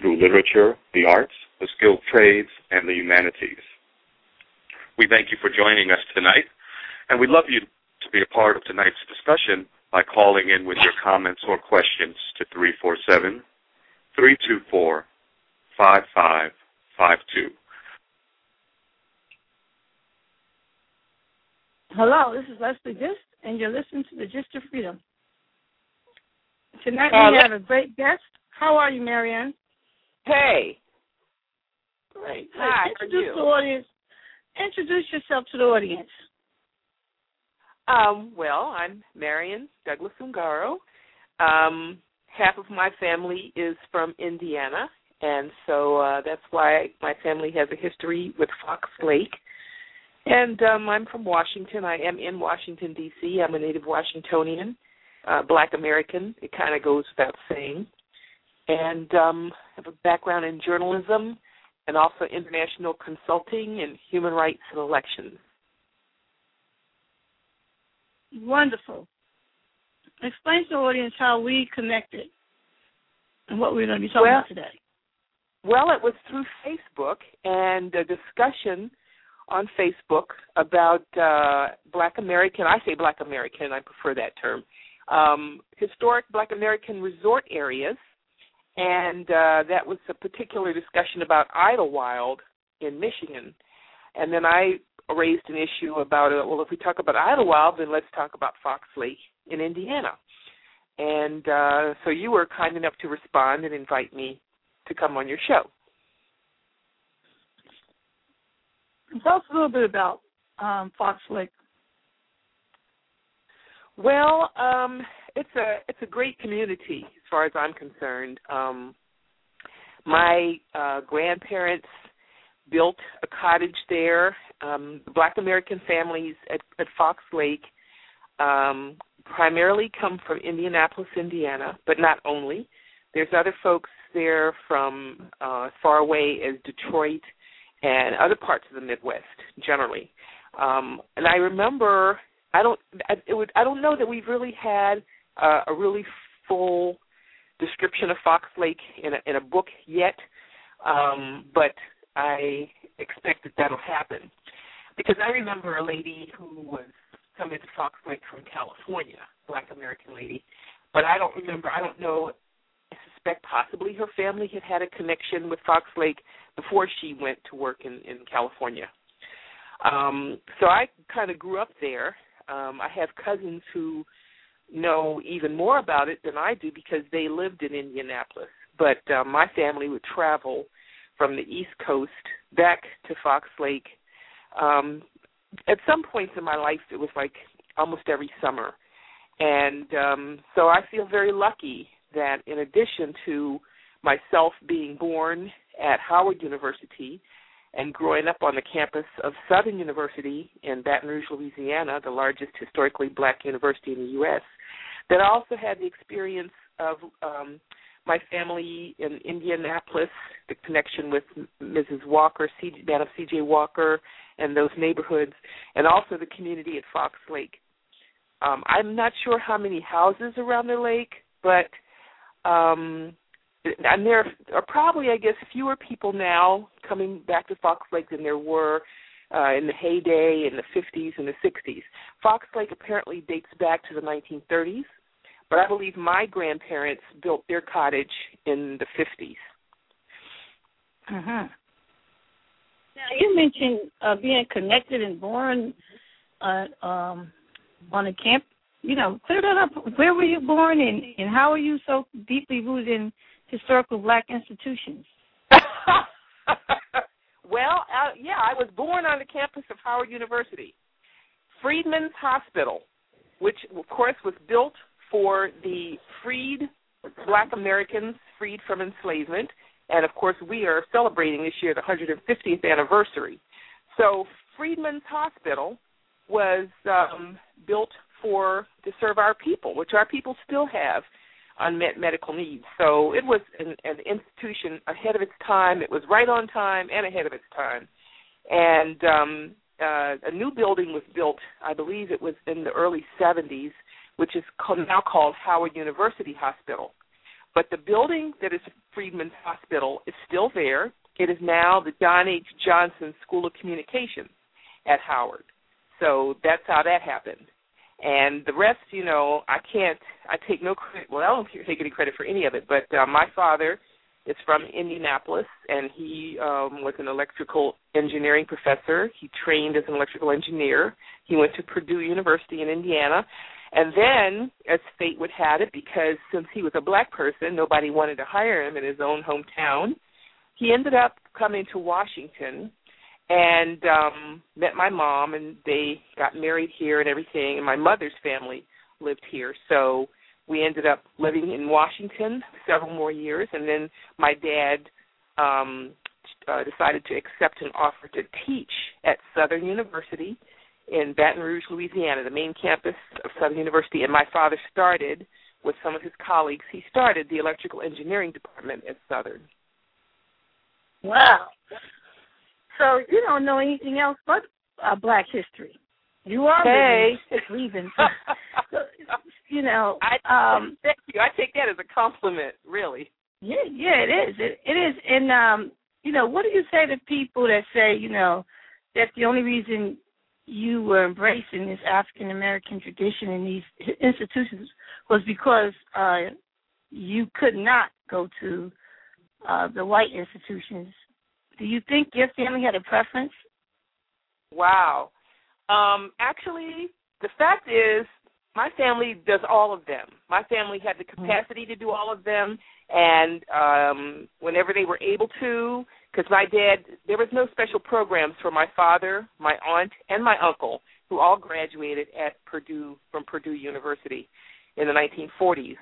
through literature, the arts, the skilled trades, and the humanities. We thank you for joining us tonight, and we'd love you to be a part of tonight's discussion by calling in with your comments or questions to 347 324 5552. Hello, this is Leslie Gist, and you're listening to the Gist of Freedom. Tonight we have a great guest. How are you, Marianne? Hey. Great. Hi, Introduce you? the audience. Introduce yourself to the audience. Um, well, I'm Marian Douglas Ungaro. Um, half of my family is from Indiana, and so uh, that's why my family has a history with Fox Lake. And um, I'm from Washington. I am in Washington D.C. I'm a native Washingtonian, uh, Black American. It kind of goes without saying. And um, have a background in journalism and also international consulting and human rights and elections. Wonderful. Explain to the audience how we connected and what we're going to be talking Well- about today. Well, it was through Facebook and a discussion on Facebook about uh, Black American. I say Black American. I prefer that term. Um, historic Black American resort areas, and uh, that was a particular discussion about Idlewild in Michigan. And then I raised an issue about uh, well, if we talk about Idlewild, then let's talk about Fox Lake in Indiana. And uh, so you were kind enough to respond and invite me to come on your show. Tell us a little bit about um, Fox Lake. Well, um, it's a it's a great community far as I'm concerned. Um, my uh, grandparents built a cottage there. Um, Black American families at, at Fox Lake um, primarily come from Indianapolis, Indiana, but not only. There's other folks there from uh, far away as Detroit and other parts of the Midwest generally. Um, and I remember I don't I, it would I don't know that we've really had uh, a really full description of Fox Lake in a, in a book yet, um, but I expect that that'll happen because I remember a lady who was coming to Fox Lake from California, Black American lady, but I don't remember. I don't know. I suspect possibly her family had had a connection with Fox Lake before she went to work in in California. Um, so I kind of grew up there. Um, I have cousins who know even more about it than I do because they lived in Indianapolis. But uh, my family would travel from the East Coast back to Fox Lake. Um, at some points in my life, it was like almost every summer. And um, so I feel very lucky that in addition to myself being born at Howard University and growing up on the campus of Southern University in Baton Rouge, Louisiana, the largest historically black university in the U.S., that I also had the experience of um, my family in Indianapolis, the connection with Mrs. Walker, C- Madam C.J. Walker, and those neighborhoods, and also the community at Fox Lake. Um, I'm not sure how many houses around the lake, but um, and there are probably, I guess, fewer people now coming back to Fox Lake than there were uh, in the heyday in the 50s and the 60s. Fox Lake apparently dates back to the 1930s, but I believe my grandparents built their cottage in the 50s. Uh-huh. Now, you mentioned uh, being connected and born uh, um, on a camp. You know, clear that up. Where were you born, and, and how are you so deeply rooted in historical black institutions? well, uh, yeah, I was born on the campus of Howard University. Freedmen's Hospital, which of course was built for the freed black Americans freed from enslavement and of course we are celebrating this year the 150th anniversary. So Freedmen's Hospital was um, built for to serve our people, which our people still have unmet medical needs. So it was an, an institution ahead of its time. It was right on time and ahead of its time. And um, uh, a new building was built, I believe it was in the early 70s, which is called, now called Howard University Hospital. But the building that is Freedmen's Hospital is still there. It is now the John H. Johnson School of Communications at Howard. So that's how that happened. And the rest, you know, I can't. I take no credit. Well, I don't take any credit for any of it. But uh, my father is from Indianapolis, and he um, was an electrical engineering professor. He trained as an electrical engineer. He went to Purdue University in Indiana, and then, as fate would have it, because since he was a black person, nobody wanted to hire him in his own hometown. He ended up coming to Washington and um met my mom and they got married here and everything and my mother's family lived here so we ended up living in Washington several more years and then my dad um uh, decided to accept an offer to teach at Southern University in Baton Rouge, Louisiana, the main campus of Southern University and my father started with some of his colleagues he started the electrical engineering department at Southern. Wow. So you don't know anything else but uh, Black history. You are hey. leaving. so, you know, I, um, thank you. I take that as a compliment, really. Yeah, yeah, it is. It, it is. And um, you know, what do you say to people that say, you know, that the only reason you were embracing this African American tradition in these institutions was because uh, you could not go to uh, the white institutions do you think your family had a preference? Wow. Um, actually, the fact is, my family does all of them. My family had the mm-hmm. capacity to do all of them, and um, whenever they were able to, because my dad, there was no special programs for my father, my aunt, and my uncle, who all graduated at Purdue from Purdue University in the 1940s.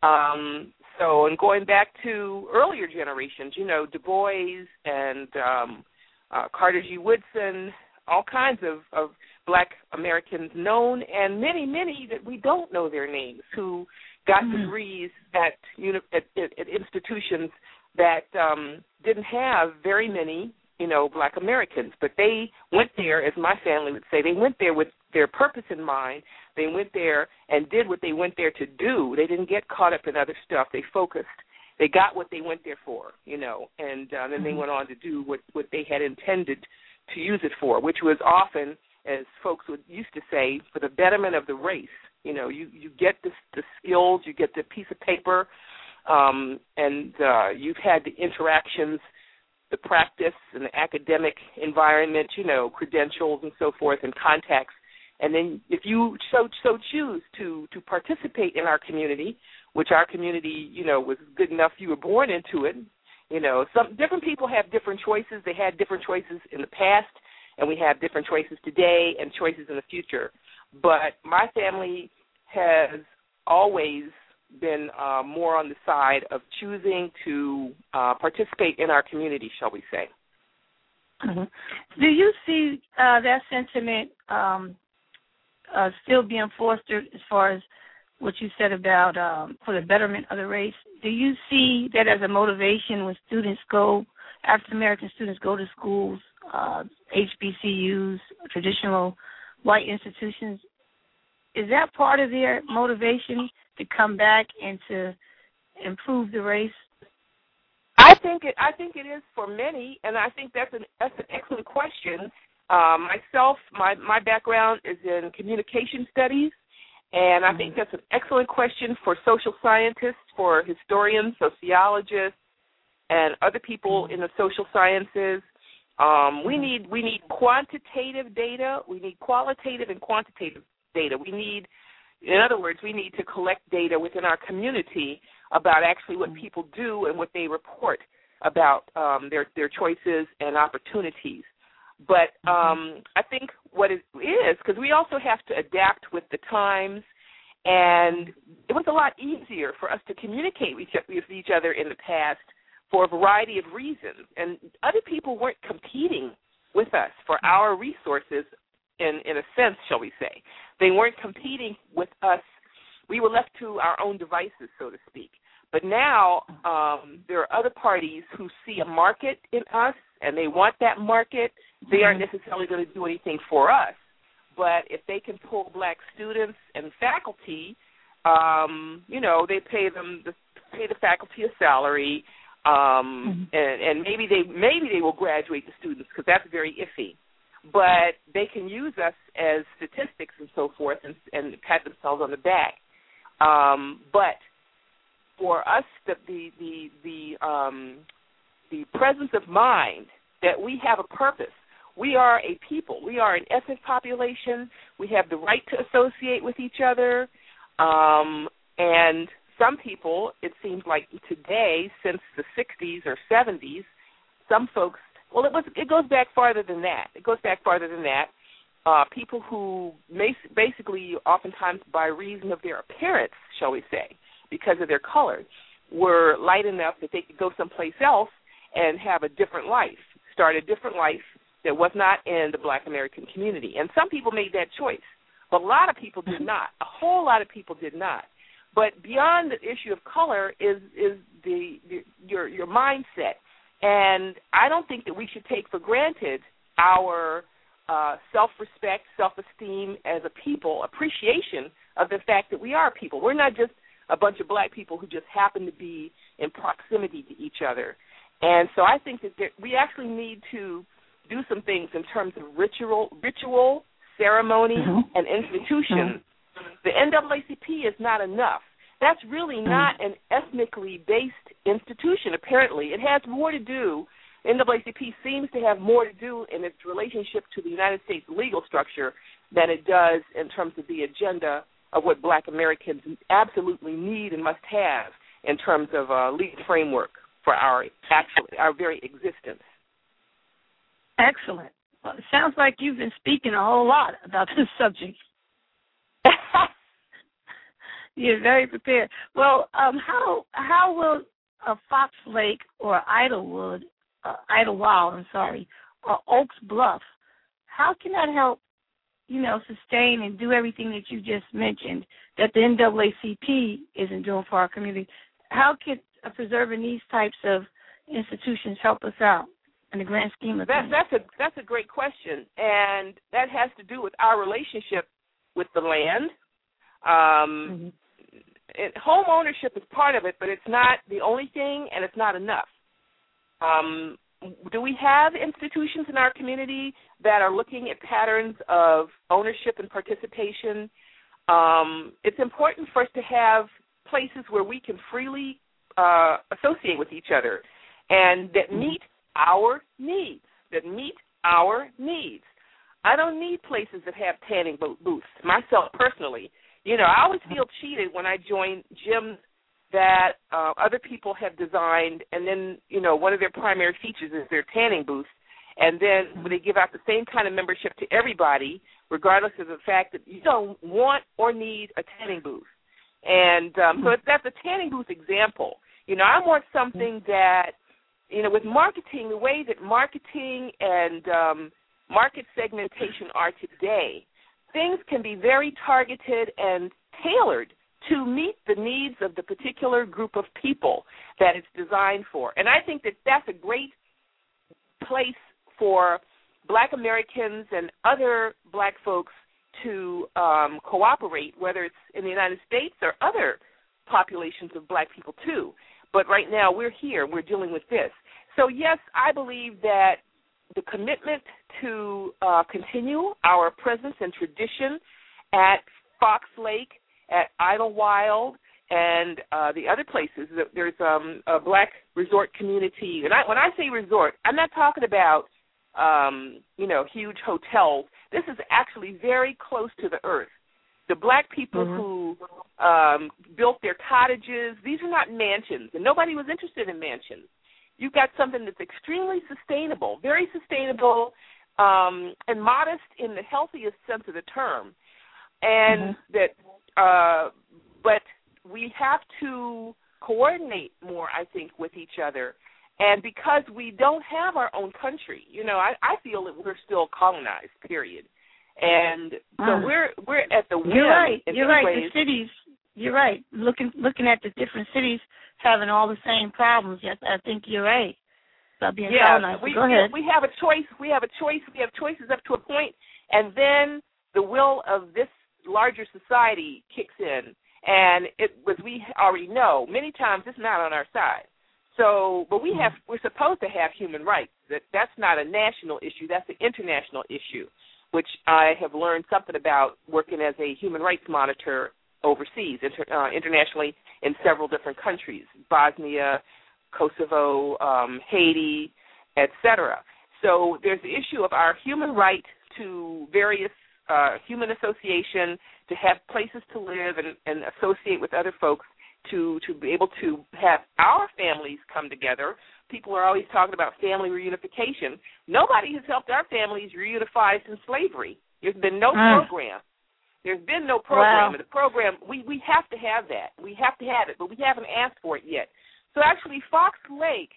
Um, so, and going back to earlier generations, you know, Du Bois and um, uh, Carter G. Woodson, all kinds of, of black Americans known, and many, many that we don't know their names who got mm-hmm. degrees at, uni- at, at, at institutions that um, didn't have very many, you know, black Americans. But they went there, as my family would say, they went there with their purpose in mind they went there and did what they went there to do. They didn't get caught up in other stuff. They focused. They got what they went there for, you know, and uh, then they mm-hmm. went on to do what what they had intended to use it for, which was often, as folks would used to say, for the betterment of the race. You know, you you get the the skills, you get the piece of paper, um, and uh, you've had the interactions the practice and the academic environment, you know, credentials and so forth, and contacts and then if you so so choose to to participate in our community, which our community, you know, was good enough you were born into it, you know, some different people have different choices. They had different choices in the past and we have different choices today and choices in the future. But my family has always been uh, more on the side of choosing to uh, participate in our community, shall we say. Mm-hmm. Do you see uh, that sentiment um, uh, still being fostered as far as what you said about um, for the betterment of the race. Do you see that as a motivation when students go, African American students go to schools, uh, HBCUs, traditional white institutions? Is that part of their motivation to come back and to improve the race? I think it. I think it is for many, and I think that's an that's an excellent question. Um, myself, my my background is in communication studies, and I think mm-hmm. that's an excellent question for social scientists, for historians, sociologists, and other people mm-hmm. in the social sciences. Um, we mm-hmm. need we need quantitative data. We need qualitative and quantitative data. We need, in other words, we need to collect data within our community about actually what people do and what they report about um, their their choices and opportunities. But mm-hmm. um, I think what it is, because we also have to adapt with the times, and it was a lot easier for us to communicate with each other in the past for a variety of reasons. And other people weren't competing with us for our resources in in a sense, shall we say. They weren't competing with us. We were left to our own devices, so to speak. But now um, there are other parties who see a market in us and they want that market. They aren't mm-hmm. necessarily going to do anything for us. But if they can pull black students and faculty, um, you know, they pay them the pay the faculty a salary, um, mm-hmm. and, and maybe they maybe they will graduate the students because that's very iffy. But they can use us as statistics and so forth, and, and pat themselves on the back. Um, but for us, the the the the, um, the presence of mind that we have a purpose. We are a people. We are an ethnic population. We have the right to associate with each other. Um, and some people, it seems like today, since the 60s or 70s, some folks. Well, it was. It goes back farther than that. It goes back farther than that. Uh, people who basically, oftentimes by reason of their appearance, shall we say, because of their color, were light enough that they could go someplace else and have a different life, start a different life that was not in the Black American community. And some people made that choice, but a lot of people did not. A whole lot of people did not. But beyond the issue of color is is the, the your your mindset, and I don't think that we should take for granted our uh, self-respect, self-esteem as a people, appreciation of the fact that we are people. We're not just a bunch of black people who just happen to be in proximity to each other. And so I think that there, we actually need to do some things in terms of ritual, ritual, ceremony, mm-hmm. and institutions. Mm-hmm. The NAACP is not enough. That's really mm-hmm. not an ethnically based institution. Apparently, it has more to do. NAACP seems to have more to do in its relationship to the United States legal structure than it does in terms of the agenda of what Black Americans absolutely need and must have in terms of a legal framework for our actual our very existence. Excellent. Well, it sounds like you've been speaking a whole lot about this subject. You're very prepared. Well, um, how how will a Fox Lake or Idlewood, uh, Idlewild, I'm sorry, or Oaks Bluff, how can that help, you know, sustain and do everything that you just mentioned that the NAACP isn't doing for our community? How could of preserving these types of institutions help us out in the grand scheme of that, things? That's a that's a great question, and that has to do with our relationship with the land. Um, mm-hmm. It, home ownership is part of it, but it's not the only thing, and it's not enough. Um, do we have institutions in our community that are looking at patterns of ownership and participation? Um, it's important for us to have places where we can freely uh, associate with each other and that mm-hmm. meet our needs, that meet our needs. I don't need places that have tanning booths myself personally. You know, I always feel cheated when I join gyms that uh, other people have designed, and then you know one of their primary features is their tanning booth, and then when they give out the same kind of membership to everybody, regardless of the fact that you don't want or need a tanning booth. And um, so that's a tanning booth example. You know, I want something that, you know, with marketing, the way that marketing and um, market segmentation are today, things can be very targeted and tailored to meet the needs of the particular group of people that it's designed for. And I think that that's a great place for black Americans and other black folks to um, cooperate, whether it's in the United States or other populations of black people too. But right now we're here, we're dealing with this. So yes, I believe that the commitment to uh, continue our presence and tradition at Fox Lake, at Idlewild, and uh, the other places. There's um, a black resort community, and I, when I say resort, I'm not talking about um, you know huge hotels. This is actually very close to the earth the black people mm-hmm. who um built their cottages these are not mansions and nobody was interested in mansions you've got something that's extremely sustainable very sustainable um and modest in the healthiest sense of the term and mm-hmm. that uh but we have to coordinate more i think with each other And because we don't have our own country, you know, I, I feel that we're still colonized. Period. And so uh, we're we're at the whim. You're right. You're right. Ways. The cities. You're right. Looking looking at the different cities having all the same problems. Yes, I think you're right. About being yeah, colonized. We, Go ahead. We have a choice. We have a choice. We have choices up to a point, and then the will of this larger society kicks in. And it, as we already know, many times it's not on our side. So, but we have we're supposed to have human rights. That that's not a national issue. That's an international issue, which I have learned something about working as a human rights monitor overseas, inter, uh, internationally in several different countries, Bosnia, Kosovo, um, Haiti, etc. So there's the issue of our human right to various uh, human association, to have places to live and, and associate with other folks, to to be able to have our families come together. People are always talking about family reunification. Nobody has helped our families reunify since slavery. There's been no mm. program. There's been no program. Wow. The program we we have to have that. We have to have it, but we haven't asked for it yet. So actually, Fox Lake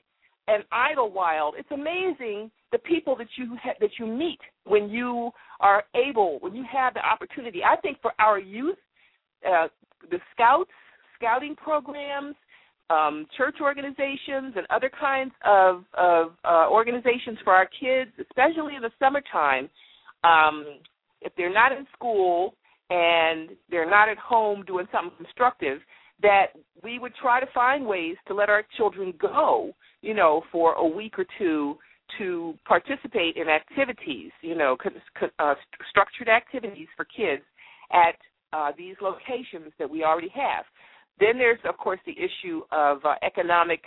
and Idlewild, it's amazing the people that you ha- that you meet when you are able, when you have the opportunity. I think for our youth, uh, the scouts, scouting programs, um, church organizations, and other kinds of, of uh, organizations for our kids, especially in the summertime, um, if they're not in school and they're not at home doing something constructive, that we would try to find ways to let our children go, you know, for a week or two to participate in activities, you know, uh, structured activities for kids at uh, these locations that we already have. Then there's, of course, the issue of uh, economic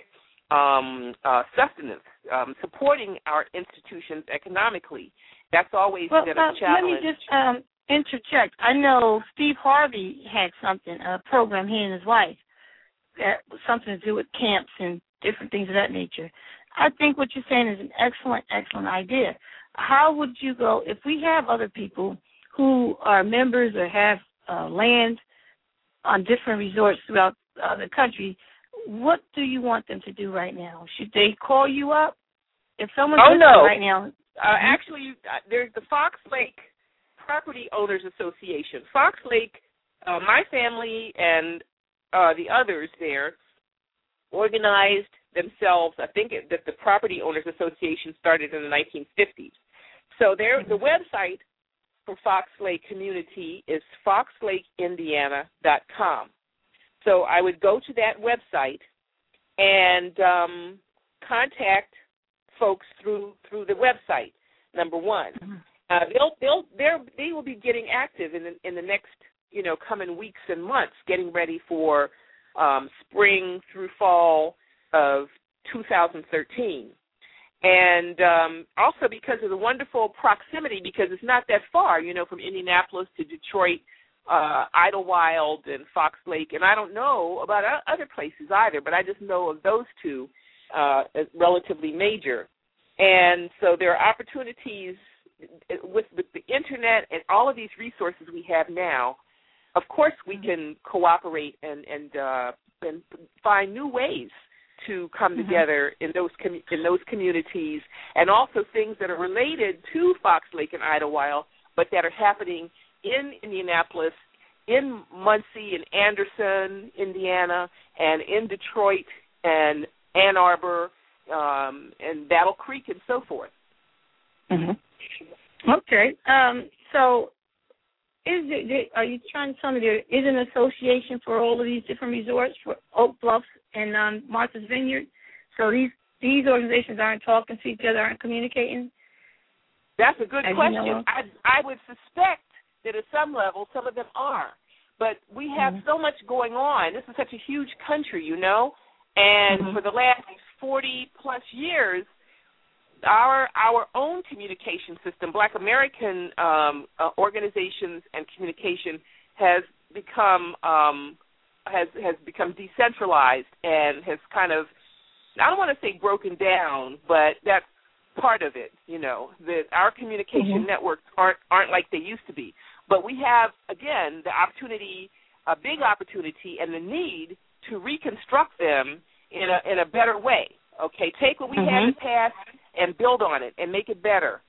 um, uh, sustenance, um, supporting our institutions economically. That's always well, been a challenge. Let me just um, interject. I know Steve Harvey had something, a program, he and his wife, that was something to do with camps and different things of that nature. I think what you're saying is an excellent, excellent idea. How would you go if we have other people who are members or have uh, land on different resorts throughout uh, the country? What do you want them to do right now? Should they call you up? If someone's oh, no. right now, uh, actually, uh, there's the Fox Lake Property Owners Association. Fox Lake, uh, my family and uh, the others there organized themselves. I think it, that the Property Owners Association started in the 1950s. So there, the website for Fox Lake Community is foxlakeindiana.com. So I would go to that website and um, contact folks through through the website. Number one, mm-hmm. Uh, they'll they'll they they will be getting active in the in the next you know coming weeks and months, getting ready for um, spring through fall of 2013. And um, also because of the wonderful proximity, because it's not that far, you know, from Indianapolis to Detroit, uh, Idlewild and Fox Lake. And I don't know about other places either, but I just know of those two uh, as relatively major. And so there are opportunities with, with the internet and all of these resources we have now. Of course, we mm-hmm. can cooperate and and uh, and find new ways to come mm-hmm. together in those com- in those communities, and also things that are related to Fox Lake and Idlewild, but that are happening in Indianapolis, in Muncie and Anderson, Indiana, and in Detroit and Ann Arbor, um, and Battle Creek, and so forth. Mm-hmm. Okay. Um, so is it, are you trying to tell me there is an association for all of these different resorts for Oak Bluffs and um, Martha's Vineyard? So these these organizations aren't talking to each other, aren't communicating. That's a good question. You know? I I would suspect that at some level some of them are, but we have mm-hmm. so much going on. This is such a huge country, you know, and mm-hmm. for the last forty plus years, our our own communication system, Black American um, uh, organizations and communication, has become um, has has become decentralized and has kind of I don't want to say broken down, but that's part of it. You know that our communication mm-hmm. networks aren't aren't like they used to be, but we have again the opportunity, a big opportunity, and the need to reconstruct them in a in a better way Okay, take what we Mhm. had in the past and build on it and make it better.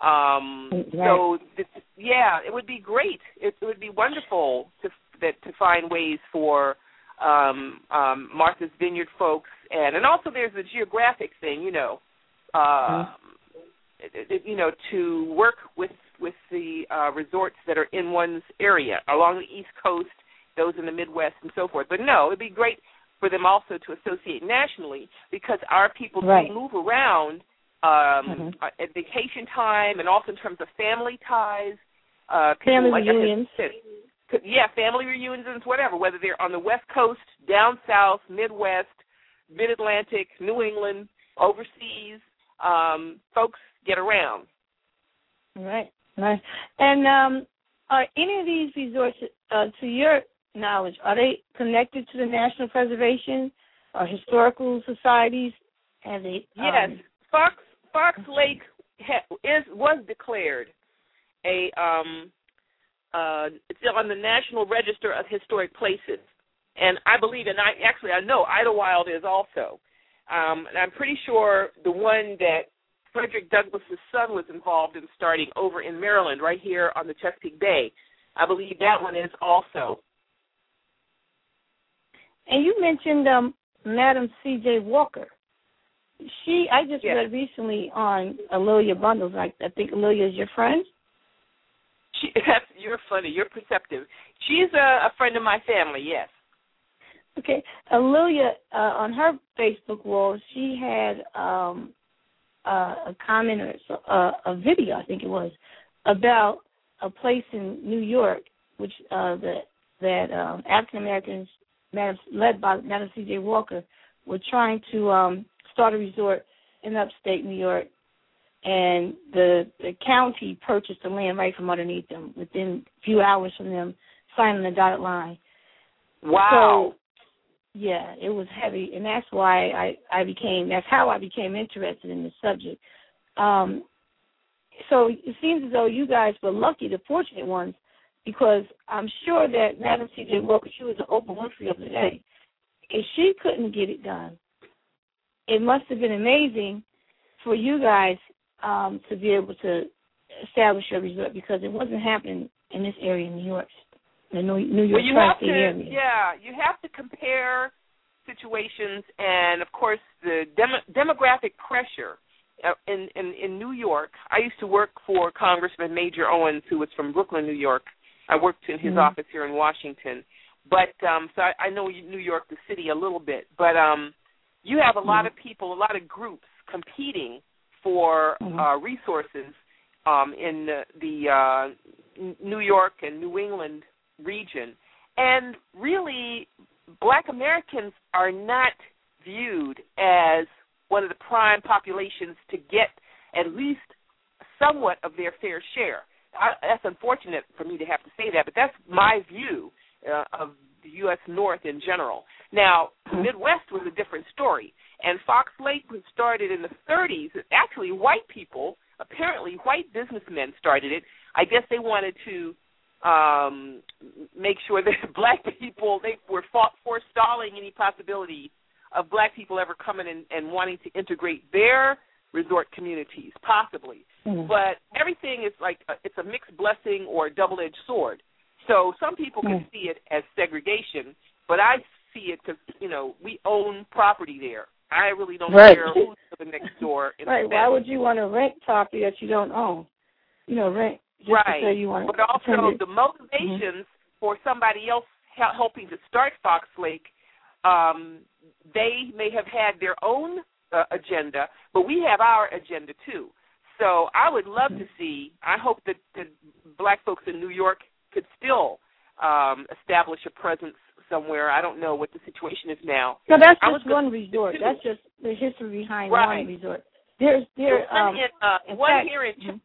Um, Right. So, this, yeah, it would be great. It, it would be wonderful to that to find ways for um, um, Martha's Vineyard folks, and and also there's the geographic thing, you know, uh, it, it, you know, to work with with the uh, resorts that are in one's area along the East Coast, those in the Midwest, and so forth. But no, it'd be great for them also to associate nationally because our people Right. do move around um, Mhm. uh, at vacation time and also in terms of family ties. Uh, people, Family like said, reunions. could- yeah, family reunions, whatever. Whether they're on the West Coast, down South, Midwest, Mid Atlantic, New England, overseas, um, folks get around. Right, right. And um, are any of these resorts, uh, to your knowledge, are they connected to the National Preservation or historical societies? Have they? Yes, Um, Fox Fox Lake ha- is was declared a um uh on the National Register of Historic Places, and I believe, and I actually I know Idlewild is also, um, and I'm pretty sure the one that Frederick Douglass's son was involved in starting over in Maryland, right here on the Chesapeake Bay. I believe that one is also. and you mentioned um, Madam C.J. Walker. She, I just Yes. read recently on A'Lelia Bundles. I, I think is your friend. She, that's, you're funny. You're perceptive. She's a, a friend of my family. Yes. Okay, Amelia uh, on her Facebook wall, she had um, uh, a comment or so, uh, a video, I think it was, about a place in New York, which uh, that that um, African Americans, led by Madam C.J. Walker, were trying to um, start a resort in upstate New York, and the the county purchased the land right from underneath them within a few hours from them signing the dotted line. Wow. So, yeah, it was heavy, and that's why I I became that's how I became interested in the subject. Um, so it seems as though you guys were lucky, the fortunate ones, because I'm sure that Madam C.J. Walker, she was an Oprah Winfrey of the day. If she couldn't get it done, it must have been amazing for you guys um, to be able to establish a resort because it wasn't happening in this area in New York, the New, New York well, you have Tri-State to, area. yeah, you have to compare situations, and of course the dem- demographic pressure uh, in, in in New York. I used to work for Congressman Major Owens, who was from Brooklyn, New York. I worked in his Mhm. office here in Washington, but um, so I, I know New York, the city, a little bit. But um, you have a lot Mhm. of people, a lot of groups competing for Mhm. uh, resources um, in the, the uh, New York and New England region. And really, black Americans are not viewed as one of the prime populations to get at least somewhat of their fair share. I, that's unfortunate for me to have to say that, but that's my view uh, of the U.S. North in general. Now, the Mhm. Midwest was a different story, and Fox Lake was started in the 30s. Actually, white people, apparently white businessmen started it. I guess they wanted to um make sure that black people they were fought, forestalling any possibility of black people ever coming in and wanting to integrate their resort communities possibly Mhm. but everything is like a, it's a mixed blessing or a double-edged sword so some people can Mm. see it as segregation but i see it because you know we own property there i really don't Right. care who's the next door in Right. Why would you want to rent property that you don't own? You know, rent just right. you want but also the motivations for somebody else helping to start Fox Lake, um, they may have had their own uh, agenda, but we have our agenda too. So I would love to see. I hope that, that black folks in New York could still um, establish a presence somewhere. I don't know what the situation is now. No, that's just one resort. That's just the history behind Right. one resort. There's there the one, um in, uh, one fact- here in Mhm.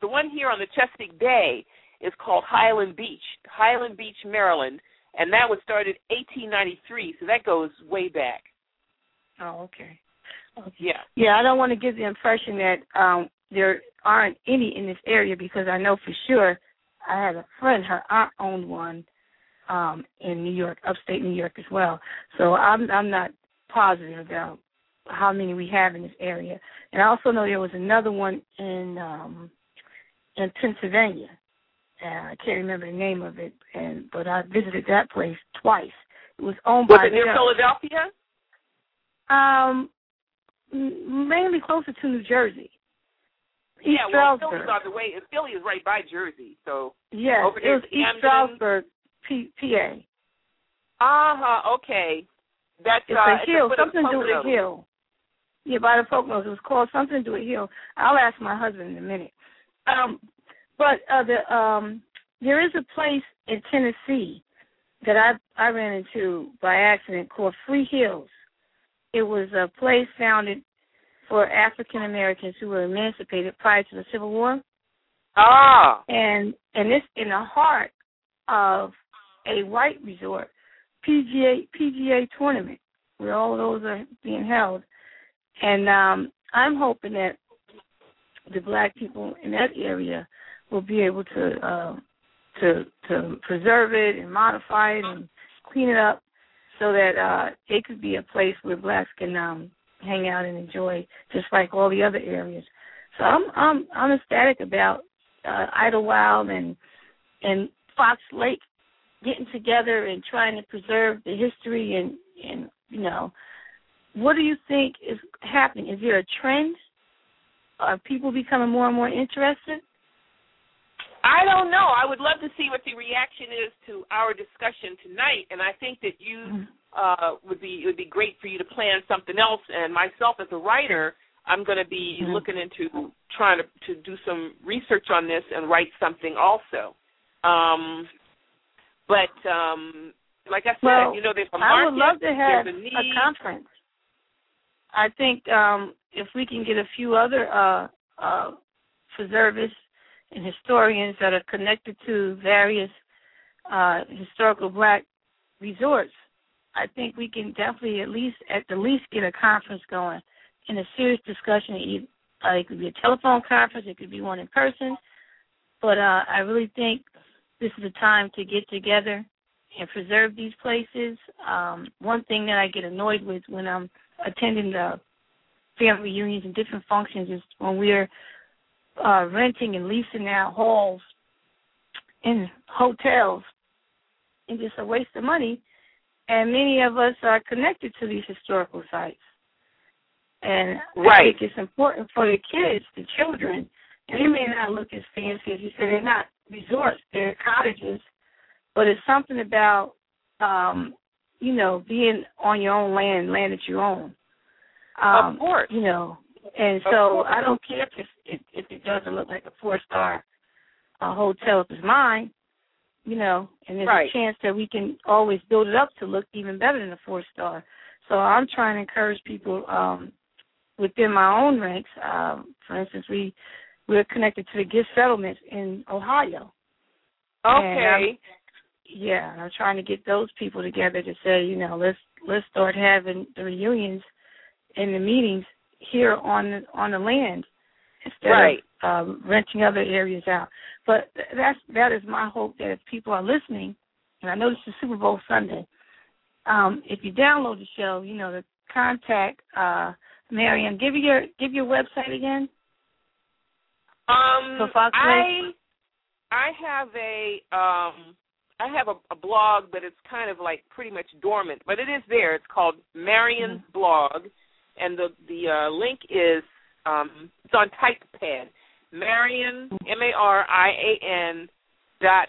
the one here on the Chesapeake Bay is called Highland Beach, Highland Beach, Maryland, and that was started 1893, so that goes way back. Oh, okay. okay. Yeah. Yeah, I don't want to give the impression that um there aren't any in this area because I know for sure I had a friend, her aunt owned one um in New York, upstate New York as well. So I'm I'm not positive about how many we have in this area. And I also know there was another one in um in Pennsylvania. Uh, I can't remember the name of it, and but I visited that place twice. It was owned Was by Was it near them. Philadelphia? Um, mainly closer to New Jersey. East yeah, well. Philly's on the way. Philly is right by Jersey, so. Over it was East Camden. Stroudsburg, P- PA. Uh huh. Okay. That's It's uh, a hill, something to do with a hill. Yeah, by the Poconos. It was called something to do with a hill. I'll ask my husband in a minute. Um, but uh, the um, there is a place in Tennessee that I I ran into by accident called Free Hills. It was a place founded for African Americans who were emancipated prior to the Civil War, Ah. and and it's in the heart of a white resort PGA PGA tournament where all those are being held, and um, I'm hoping that the black people in that area will be able to uh, to to preserve it and modify it and clean it up so that uh, it could be a place where blacks can um, hang out and enjoy, just like all the other areas. So I'm I'm I'm ecstatic about uh, Idlewild and and Fox Lake getting together and trying to preserve the history and and you know what do you think is happening? Is there a trend? Are people becoming more and more interested? I don't know. I would love to see what the reaction is to our discussion tonight, and I think that you uh, would be it would be great for you to plan something else. And myself as a writer, I'm going to be Mhm. looking into trying to to do some research on this and write something also. Um, but um, like I said, Well, you know, there's a market, I would love to have a need. a conference. I think um, if we can get a few other uh, uh, preservists and historians that are connected to various uh, historical black resorts, I think we can definitely at least at the least get a conference going in a serious discussion. Either, uh, it could be a telephone conference, it could be one in person, but uh, I really think this is a time to get together and preserve these places. Um, one thing that I get annoyed with when I'm attending the family reunions and different functions is when we're uh, renting and leasing out halls in hotels, and just a waste of money. And many of us are connected to these historical sites. And I think it's important for the kids, the children, and they may not look as fancy as you said, they're not resorts, they're cottages, but it's something about um, you know, being on your own land, land that you own. Um, of course. you know, and Of so course. I don't care if if, if it doesn't look like a four star uh, hotel if it's mine, you know, and there's Right. a chance that we can always build it up to look even better than a four star. So I'm trying to encourage people um, within my own ranks. Um, for instance, we we're connected to the Gist settlements in Ohio. Okay. Yeah, I'm trying to get those people together to say, you know, let's let's start having the reunions and the meetings here on the on the land instead Right. of um, renting other areas out. But that's that is my hope that if people are listening, and I know this is Super Bowl Sunday, um, if you download the show, you know to contact uh, Mariam. Give your give your website again. Um, So Fox I I have a um I have a, a blog, but it's kind of like pretty much dormant, but it is there. It's called Marian's Mm-hmm. blog, and the the uh, link is um it's on TypePad. Marion M A R I A N dot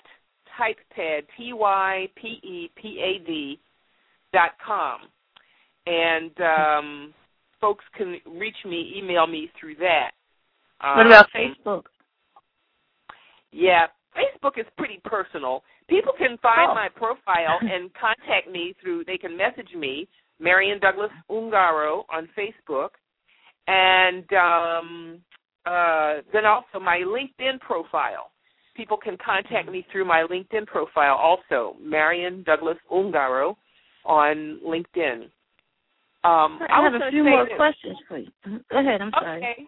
typepad T Y P E P A D dot com, and um folks can reach me, email me through that. What about Um, Facebook? yeah, Facebook is pretty personal. People can find Oh. my profile and contact me through. They can message me, Marian Douglas Ungaro, on Facebook, and um, uh, then also my LinkedIn profile. People can contact me through my LinkedIn profile, also Marian Douglas Ungaro, on LinkedIn. Um, I was have a few more that- questions, please. Go ahead. I'm sorry.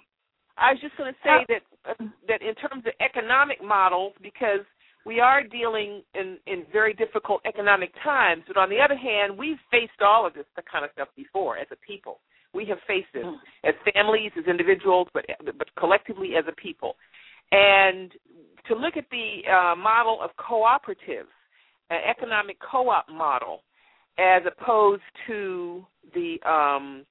I was just going to say that uh, that in terms of economic models, because we are dealing in in very difficult economic times, but on the other hand, we've faced all of this the kind of stuff before as a people. We have faced this mm. as families, as individuals, but but collectively as a people. And to look at the uh, model of cooperatives, an economic co-op model, as opposed to the um,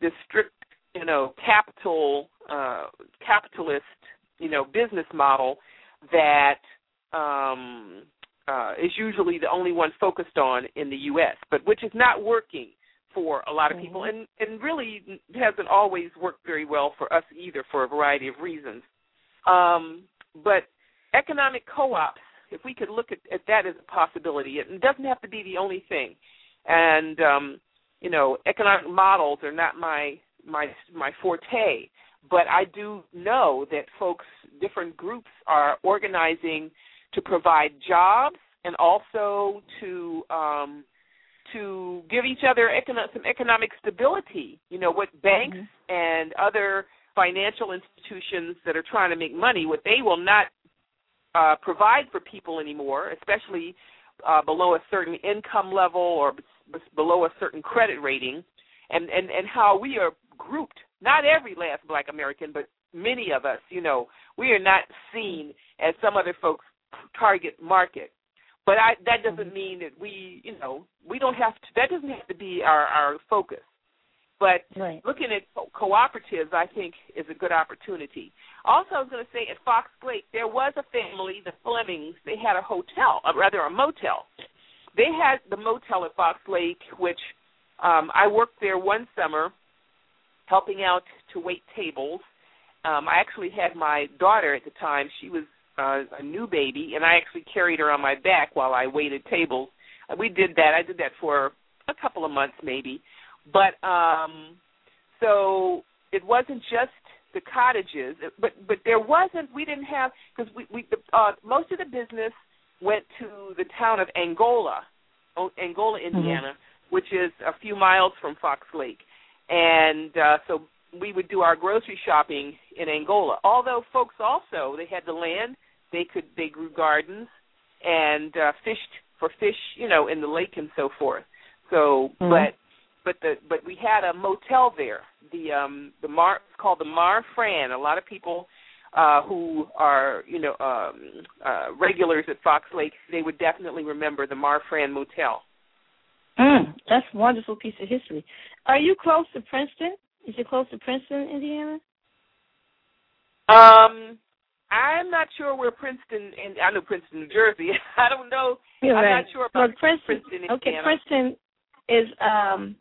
the strict, you know, capital uh, capitalist, you know, business model that um, uh, is usually the only one focused on in the U.S., but which is not working for a lot of people, mm-hmm. and and really hasn't always worked very well for us either for a variety of reasons. Um, but economic co-ops, if we could look at, at that as a possibility, it doesn't have to be the only thing. And um, you know, economic models are not my my my forte, but I do know that folks, different groups, are organizing to provide jobs and also to um, to give each other econo- some economic stability. You know, what banks mm-hmm. and other financial institutions that are trying to make money, what they will not uh, provide for people anymore, especially uh, below a certain income level or b- below a certain credit rating, and, and, and how we are grouped. Not every last black American, but many of us, you know, we are not seen as some other folks' target market. But I, that doesn't mm-hmm. mean that we, you know, we don't have to. That doesn't have to be our our focus. But right. looking at co- cooperatives, I think, is a good opportunity. Also, I was going to say at Fox Lake, there was a family, the Flemings. They had a hotel, or rather a motel. They had the motel at Fox Lake, which um, I worked there one summer, helping out to wait tables. Um, I actually had my daughter at the time. She was uh, a new baby, and I actually carried her on my back while I waited tables. We did that. I did that for a couple of months, maybe but um, so it wasn't just the cottages, but but there wasn't. We didn't have because we we the, uh, most of the business went to the town of Angola, Angola, mm-hmm. Indiana, mm-hmm. which is a few miles from Fox Lake, and uh, so we would do our grocery shopping in Angola. Although folks also they had the land, they could they grew gardens and uh, fished for fish, you know, in the lake and so forth. So, mm-hmm. but but the but we had a motel there. The um the Mar it's called the Mar Fran. A lot of people uh who are, you know, um uh regulars at Fox Lake, they would definitely remember the Mar Fran Motel. Mm, that's a wonderful piece of history. Are you close to Princeton? Is it close to Princeton, Indiana? Um I'm not sure where Princeton and I know Princeton, New Jersey. I don't know. You're I'm right. not sure about well, Princeton, Princeton, Okay, Princeton is um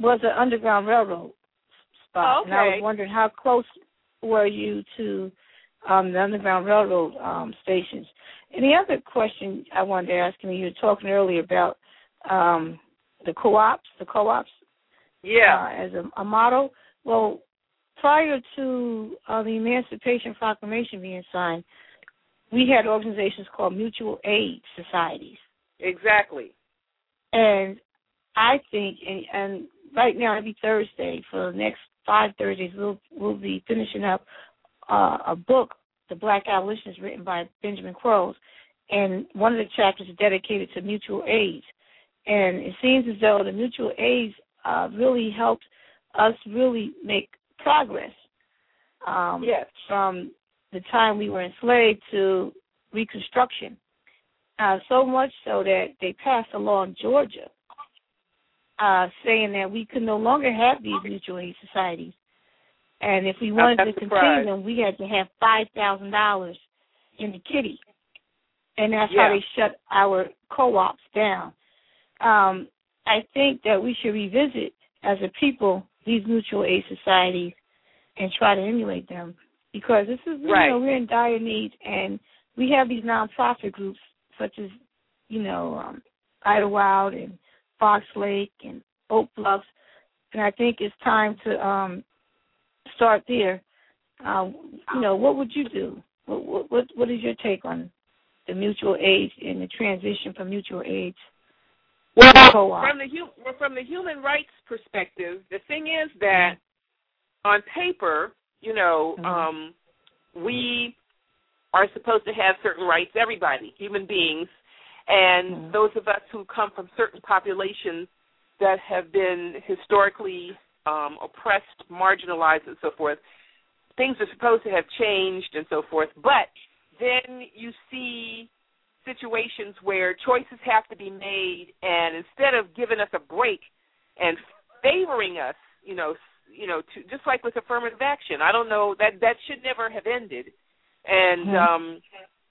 was an underground railroad spot, okay. and I was wondering how close were you to um, the underground railroad um, stations. And the other question I wanted to ask you, you were talking earlier about um, the co-ops, the co-ops, yeah, uh, as a, a model. Well, prior to uh, the Emancipation Proclamation being signed, we had organizations called mutual aid societies. Exactly. And I think, and, and right now every Thursday for the next five Thursdays we'll we'll be finishing up uh, a book, The Black Abolitionists, written by Benjamin Quarles, and one of the chapters is dedicated to mutual aid. And it seems as though the mutual aid uh, really helped us really make progress. Um, yes. From the time we were enslaved to Reconstruction. Uh, so much so that they passed a law in Georgia uh, saying that we could no longer have these mutual aid societies. And if we wanted to continue them, we had to have five thousand dollars in the kitty, and that's yeah. how they shut our co-ops down. Um, I think that we should revisit as a people these mutual aid societies and try to emulate them because this is right. you know we're in dire need and we have these nonprofit groups such as you know um, Idlewild and Fox Lake and Oak Bluffs, and I think it's time to um, start there. Uh, you know, what would you do? What, what what is your take on the mutual aid and the transition from mutual aid? Well, from the hu- from the human rights perspective, the thing is that on paper, you know, mm-hmm. um, we are supposed to have certain rights. Everybody, human beings, and mm-hmm. those of us who come from certain populations that have been historically um, oppressed, marginalized, and so forth, things are supposed to have changed and so forth. But then you see situations where choices have to be made, and instead of giving us a break and favoring us, you know, you know, to, just like with affirmative action, I don't know that that should never have ended, and mm-hmm. um,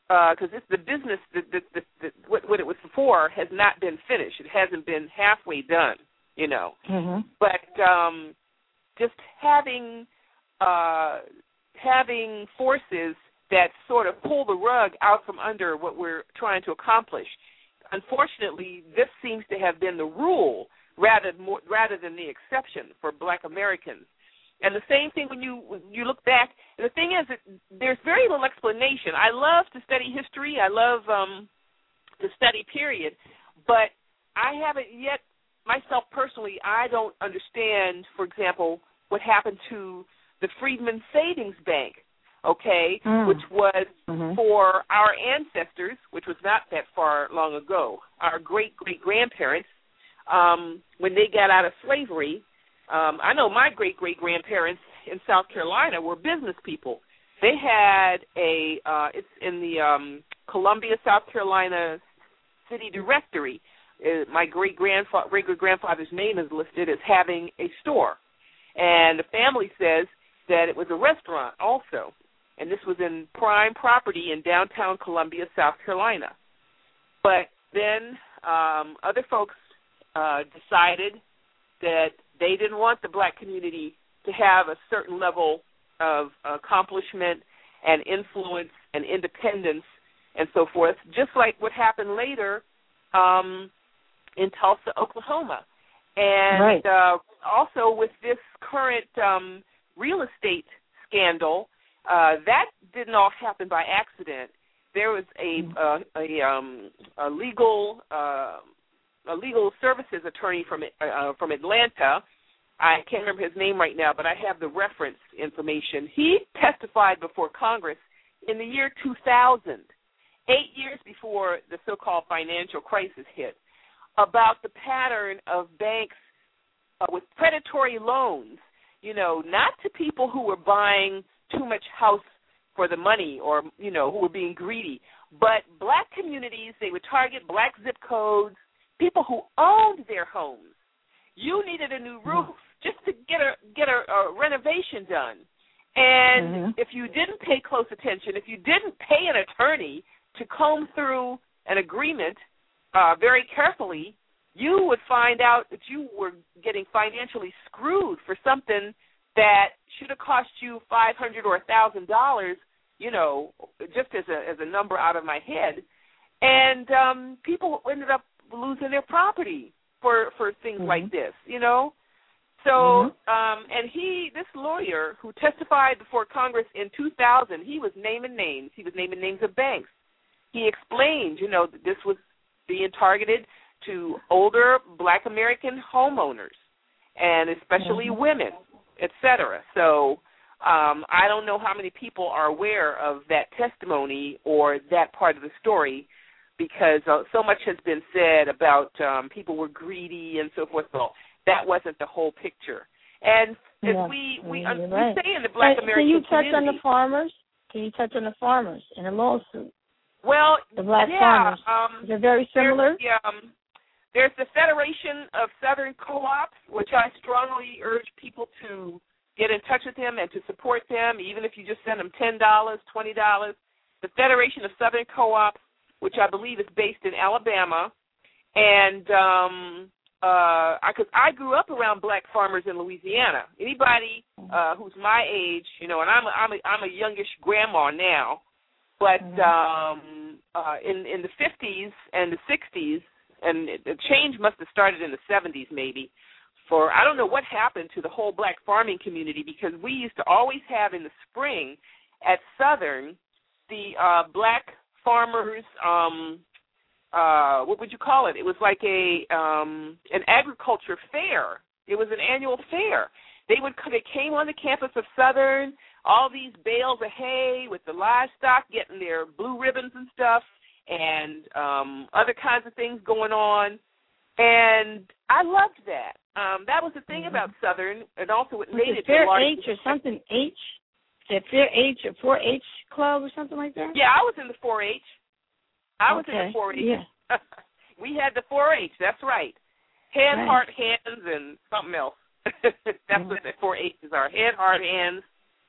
because uh, it's the business that, that, that, that what, what it was for has not been finished. It hasn't been halfway done, you know. Mm-hmm. But um, just having uh, having forces that sort of pull the rug out from under what we're trying to accomplish. Unfortunately, this seems to have been the rule rather more, rather than the exception for Black Americans. And the same thing when you when you look back. And the thing is that there's very little explanation. I love to study history. I love um, to study period, but I haven't yet myself personally. I don't understand, for example, what happened to the Freedmen Savings Bank. Okay, mm. which was mm-hmm. for our ancestors, which was not that far long ago. Our great great grandparents, um, when they got out of slavery, um, I know my great great grandparents in South Carolina were business people. They had a uh, it's in the um, Columbia, South Carolina city directory. Uh, my great grandfather great grandfather's name is listed as having a store, and the family says that it was a restaurant also, and this was in prime property in downtown Columbia, South Carolina. But then um, other folks uh, decided that they didn't want the black community to have a certain level of accomplishment and influence and independence and so forth, just like what happened later um, in Tulsa, Oklahoma. And right. uh, also with this current um, real estate scandal, uh, that didn't all happen by accident. There was a mm-hmm. uh, a, um, a legal uh, a legal services attorney from uh, from Atlanta. I can't remember his name right now, but I have the reference information. He testified before Congress in the year 2000, eight years before the so-called financial crisis hit, about the pattern of banks uh, with predatory loans. You know, not to people who were buying too much house for the money or you know who were being greedy, but black communities. They would target black zip codes people who owned their homes. You needed a new roof just to get a get a, a renovation done. And mm-hmm. if you didn't pay close attention, if you didn't pay an attorney to comb through an agreement uh, very carefully, you would find out that you were getting financially screwed for something that should have cost you five hundred or a thousand dollars. You know, just as a as a number out of my head, and um, people ended up losing their property for for things mm-hmm. like this, you know. So, mm-hmm. um, and he, this lawyer who testified before Congress in 2000, he was naming names. He was naming names of banks. He explained, you know, that this was being targeted to older Black American homeowners, and especially mm-hmm. women, et cetera. So, um, I don't know how many people are aware of that testimony or that part of the story because uh, so much has been said about um, people were greedy and so forth. Well, that wasn't the whole picture. And if yeah. we we, yeah, uh, we say in the Black can, American can you touch on the farmers? Can you touch on the farmers in a lawsuit? Well, the black yeah, farmers. Um, They're very similar. The, um, there's the Federation of Southern Co-ops, which I strongly urge people to get in touch with them and to support them, even if you just send them ten dollars, twenty dollars. The Federation of Southern Co-ops which I believe is based in Alabama, and um, uh, I, cause I grew up around black farmers in Louisiana. Anybody uh, who's my age, you know, and I'm a, I'm a, I'm a youngish grandma now, but mm-hmm. um, uh, in in the 50s and the 60s, and the change must have started in the 70s maybe. For I don't know what happened to the whole black farming community because we used to always have in the spring at Southern the uh, black farmers um uh what would you call it? It was like a um an agriculture fair. It was an annual fair. They would they came on the campus of Southern, all these bales of hay with the livestock getting their blue ribbons and stuff and um other kinds of things going on. And I loved that. um, that was the thing about Southern, and also what made it Fair large. H or something H, The Fair H or 4-H club or something like that. Yeah, I was in the 4-H. I was okay. in the 4-H. Yeah. we had the 4-H. That's right. Hand, Right. heart, hands, and something else. that's Mhm. what the 4-H's are. Head, heart, hands,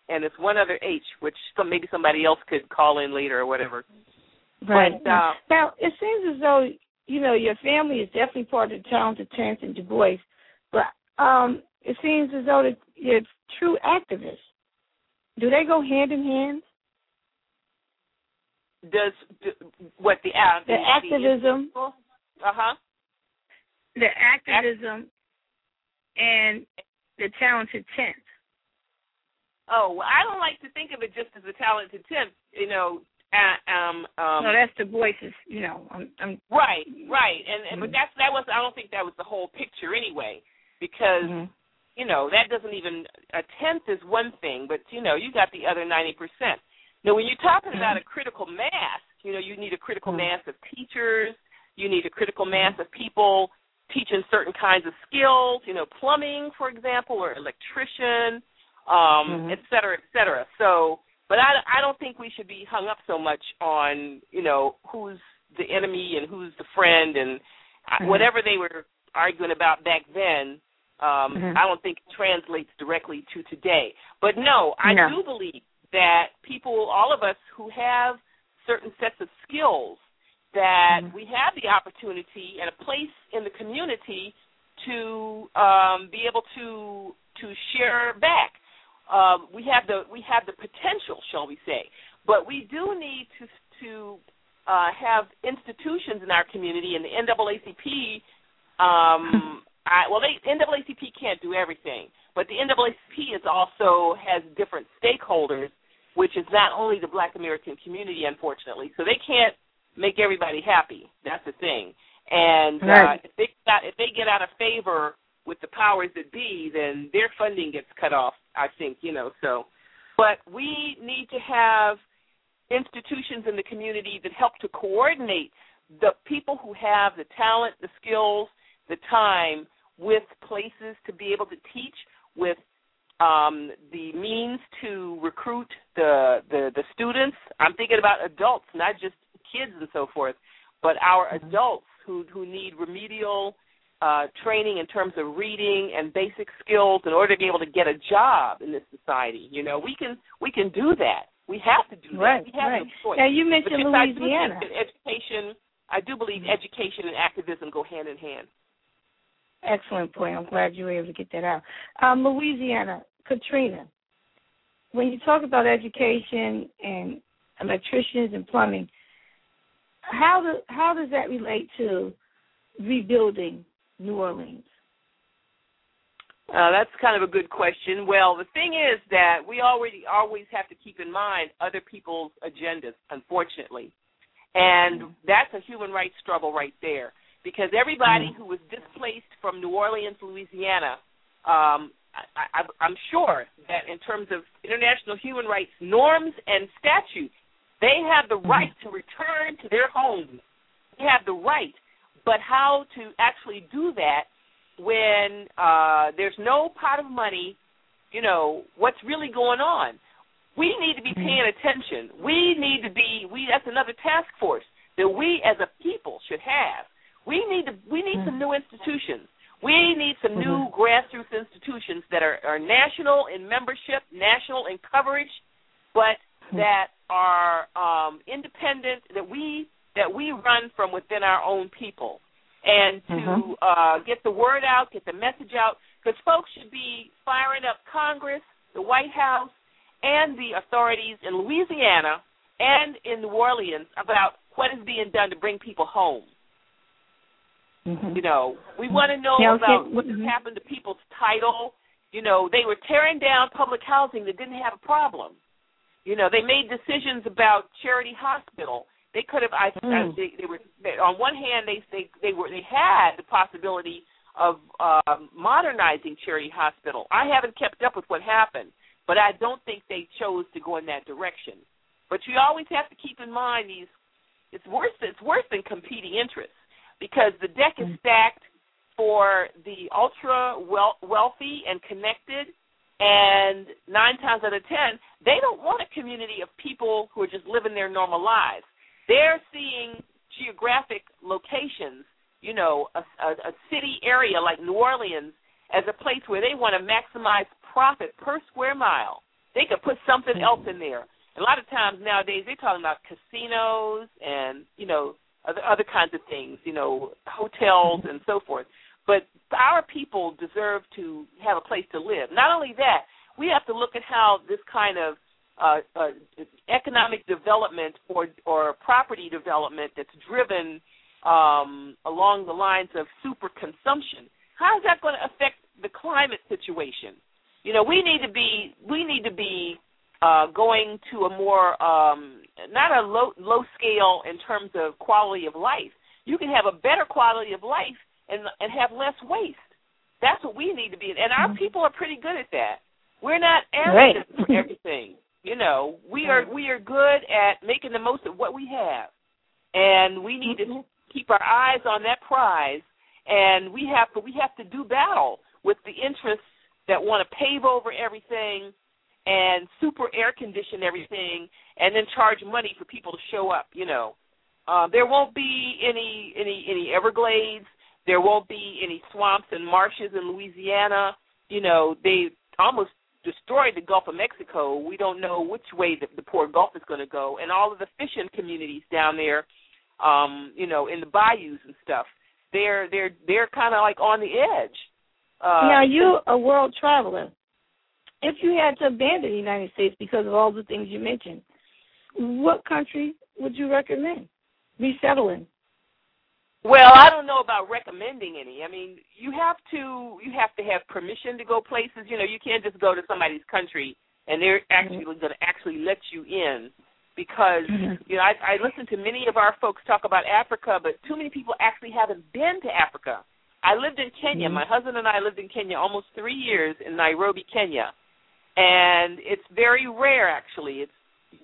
and it's one other H, which some maybe somebody else could call in later or whatever. Right. But, uh, now it seems as though you know your family is definitely part of the talented tenth and Du Bois, but um, it seems as though that you're true activists. Do they go hand in hand? Does d- what the uh, The activism, Uh huh. the activism, and the talented tenth. Oh, well, I don't like to think of it just as a talented tenth. You know, um, um, no, that's Du Bois's. You know, I'm, I'm right, right, and, and but Mhm. that's that was. I don't think that was the whole picture anyway, because mhm. you know that doesn't even a tenth is one thing, but you know you got the other ninety percent. Now, when you're talking about a critical mass, you know you need a critical Mhm. mass of teachers, you need a critical mass of people teaching certain kinds of skills, you know, plumbing, for example, or electrician, um, Mhm. et cetera, et cetera. So, but I, I don't think we should be hung up so much on, you know, who's the enemy and who's the friend and I Mhm. whatever they were arguing about back then. Um, Mhm. I don't think translates directly to today. But no, I No. do believe that people, all of us who have certain sets of skills, that Mhm. we have the opportunity and a place in the community to um, be able to to share back. Um, we have the we have the potential, shall we say? But we do need to to uh, have institutions in our community, and the NAACP. Um, I, well, they, NAACP can't do everything, but the NAACP is also has different stakeholders, which is not only the Black American community, unfortunately. So they can't make everybody happy. That's the thing. And uh, Right. if they got, if they get out of favor with the powers that be, then their funding gets cut off. I think you know. So, but we need to have institutions in the community that help to coordinate the people who have the talent, the skills, the time with places to be able to teach, with um, the means to recruit the, the the students. I'm thinking about adults, not just kids and so forth, but our adults who who need remedial uh, training in terms of reading and basic skills in order to be able to get a job in this society. You know, we can we can do that. We have to do that. Right, we have right. no choice. Now you mentioned Louisiana. education. I do believe education and activism go hand in hand. Excellent point. I'm glad you were able to get that out. Um, Louisiana, Katrina. When you talk about education and electricians and plumbing, how do, how does that relate to rebuilding New Orleans? Uh, that's kind of a good question. Well, the thing is that we already always have to keep in mind other people's agendas, unfortunately, and that's a human rights struggle right there. Because everybody who was displaced from New Orleans, Louisiana, um, I, I, I'm sure that in terms of international human rights norms and statutes, they have the right to return to their homes. They have the right, but how to actually do that when uh, there's no pot of money, you know, what's really going on. We need to be paying attention. We need to be we that's another task force that we as a people should have. We need to we need some new institutions. We need some new grassroots institutions that are, are national in membership, national in coverage, but that are um, independent that we that we run from within our own people and to Mhm. uh, get the word out, get the message out, because folks should be firing up Congress, the White House, and the authorities in Louisiana and in New Orleans about what is being done to bring people home. Mm-hmm. You know, we want to know Yeah, about what Mhm. happened to people's title. You know, they were tearing down public housing that didn't have a problem. You know, they made decisions about Charity Hospital. They could have. I, I Mm. they, they were they, on one hand they they they were they had the possibility of um, modernizing Charity Hospital. I haven't kept up with what happened, but I don't think they chose to go in that direction. But you always have to keep in mind these. It's worse. It's worse than competing interests because the deck is stacked for the ultra wealthy and connected and nine times out of ten, they don't want a community of people who are just living their normal lives. They're seeing geographic locations, you know, a, a, a city area like New Orleans as a place where they want to maximize profit per square mile. They could put something hmm. else in there. A lot of times nowadays they're talking about casinos and you know other other kinds of things, you know, hotels hmm. and so forth. But our people deserve to have a place to live. Not only that, we have to look at how this kind of uh, uh, economic development or or property development that's driven um, along the lines of super consumption. How is that going to affect the climate situation? You know, we need to be we need to be uh, going to a more um, not a low low scale in terms of quality of life. You can have a better quality of life and and have less waste. That's what we need to be, and our mm-hmm. people are pretty good at that. We're not arrogant right. for everything. You know, we are we are good at making the most of what we have, and we need mm-hmm. to keep our eyes on that prize. And we have to we have to do battle with the interests that want to pave over everything and super air condition everything, and then charge money for people to show up. You know, uh, there won't be any any any Everglades there won't be any swamps and marshes in Louisiana. You know, they almost destroyed the Gulf of Mexico. We don't know which way the, the poor Gulf is going to go, and all of the fishing communities down there, um, you know, in the bayous and stuff. They're they're they're kind of like on the edge. Uh, now you a world traveler. If you had to abandon the United States because of all the things you mentioned, what country would you recommend resettling? Well, I don't know about recommending any. I mean, you have to you have to have permission to go places. You know, you can't just go to somebody's country and they're actually mm-hmm. going to actually let you in because mm-hmm. you know I, I listen to many of our folks talk about Africa, but too many people actually haven't been to Africa. I lived in Kenya. Mm-hmm. My husband and I lived in Kenya almost three years in Nairobi, Kenya, and it's very rare actually. It's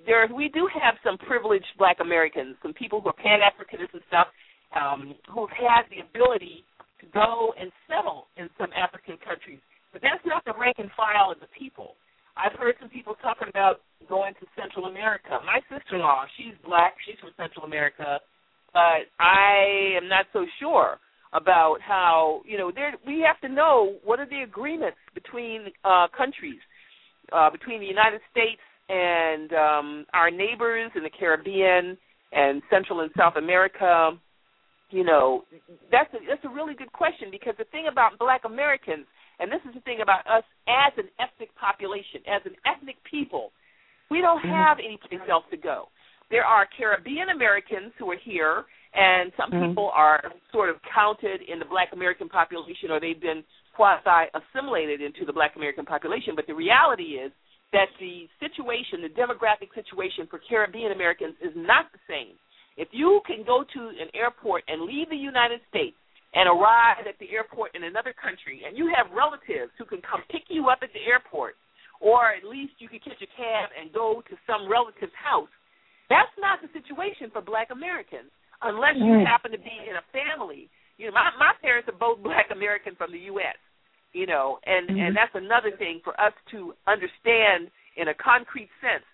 there. We do have some privileged Black Americans, some people who are Pan Africanists and stuff um, who've had the ability to go and settle in some African countries. But that's not the rank and file of the people. I've heard some people talking about going to Central America. My sister-in-law, she's black, she's from Central America, but I am not so sure about how you know there we have to know what are the agreements between uh countries uh between the United States and um our neighbors in the Caribbean and Central and South America you know, that's a, that's a really good question because the thing about Black Americans, and this is the thing about us as an ethnic population, as an ethnic people, we don't mm-hmm. have any place else to go. There are Caribbean Americans who are here, and some mm-hmm. people are sort of counted in the Black American population, or they've been quasi assimilated into the Black American population. But the reality is that the situation, the demographic situation for Caribbean Americans is not the same if you can go to an airport and leave the United States and arrive at the airport in another country, and you have relatives who can come pick you up at the airport, or at least you can catch a cab and go to some relative's house, that's not the situation for Black Americans unless you happen to be in a family. You know, my my parents are both Black American from the U.S. You know, and mm-hmm. and that's another thing for us to understand in a concrete sense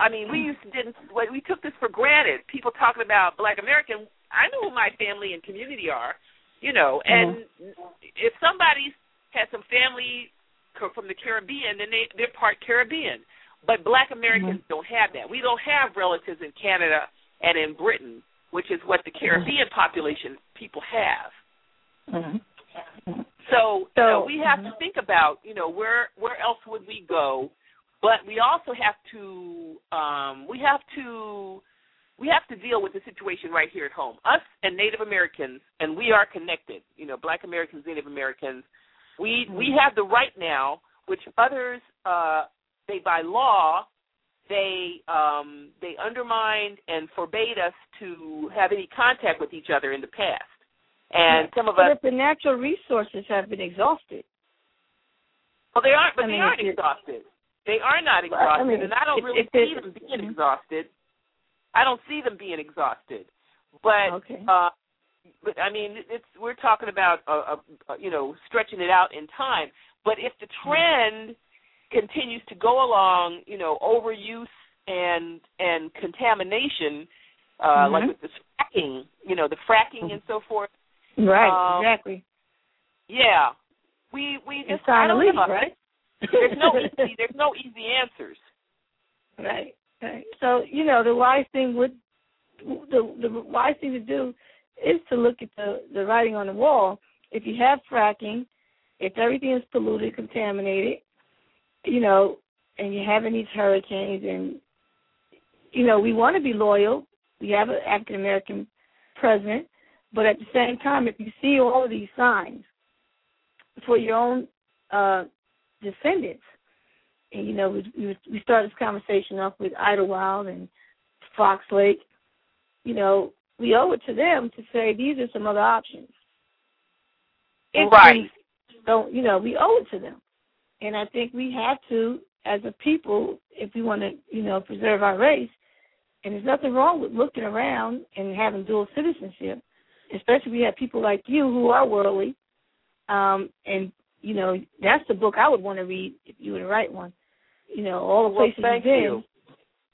I mean, we used to didn't we took this for granted. People talking about Black American. I know who my family and community are, you know. And mm-hmm. if somebody has some family from the Caribbean, then they they're part Caribbean. But Black Americans mm-hmm. don't have that. We don't have relatives in Canada and in Britain, which is what the mm-hmm. Caribbean mm-hmm. population people have. Mm-hmm. So, so you know, we have to mm-hmm. think about, you know, where where else would we go but we also have to um, we have to we have to deal with the situation right here at home. Us and Native Americans, and we are connected. You know, Black Americans, Native Americans. We we mm-hmm. have the right now, which others uh, they by law they um, they undermined and forbade us to have any contact with each other in the past. And some of but us, the natural resources have been exhausted. Well, they aren't, but I mean, they aren't exhausted. They are not exhausted, I mean, and I don't really see them being exhausted. I don't see them being exhausted, but okay. uh, but I mean, it's we're talking about a, a, a, you know stretching it out in time. But if the trend continues to go along, you know, overuse and and contamination, uh, mm-hmm. like with the fracking, you know, the fracking and so forth. Right. Um, exactly. Yeah. We we just it's time to leave, right? There's no easy there's no easy answers. Right. Right. So you know the wise thing would the the wise thing to do is to look at the the writing on the wall. If you have fracking, if everything is polluted, contaminated, you know, and you're having these hurricanes, and you know, we want to be loyal. We have an African American president, but at the same time, if you see all of these signs for your own uh, descendants, and you know, we we started this conversation off with Idlewild and Fox Lake. You know, we owe it to them to say these are some other options. If right. Don't you know? We owe it to them, and I think we have to, as a people, if we want to, you know, preserve our race. And there's nothing wrong with looking around and having dual citizenship, especially if we have people like you who are worldly. Um, and you know, that's the book I would want to read if you were to write one. You know, all the places well, you've been. You.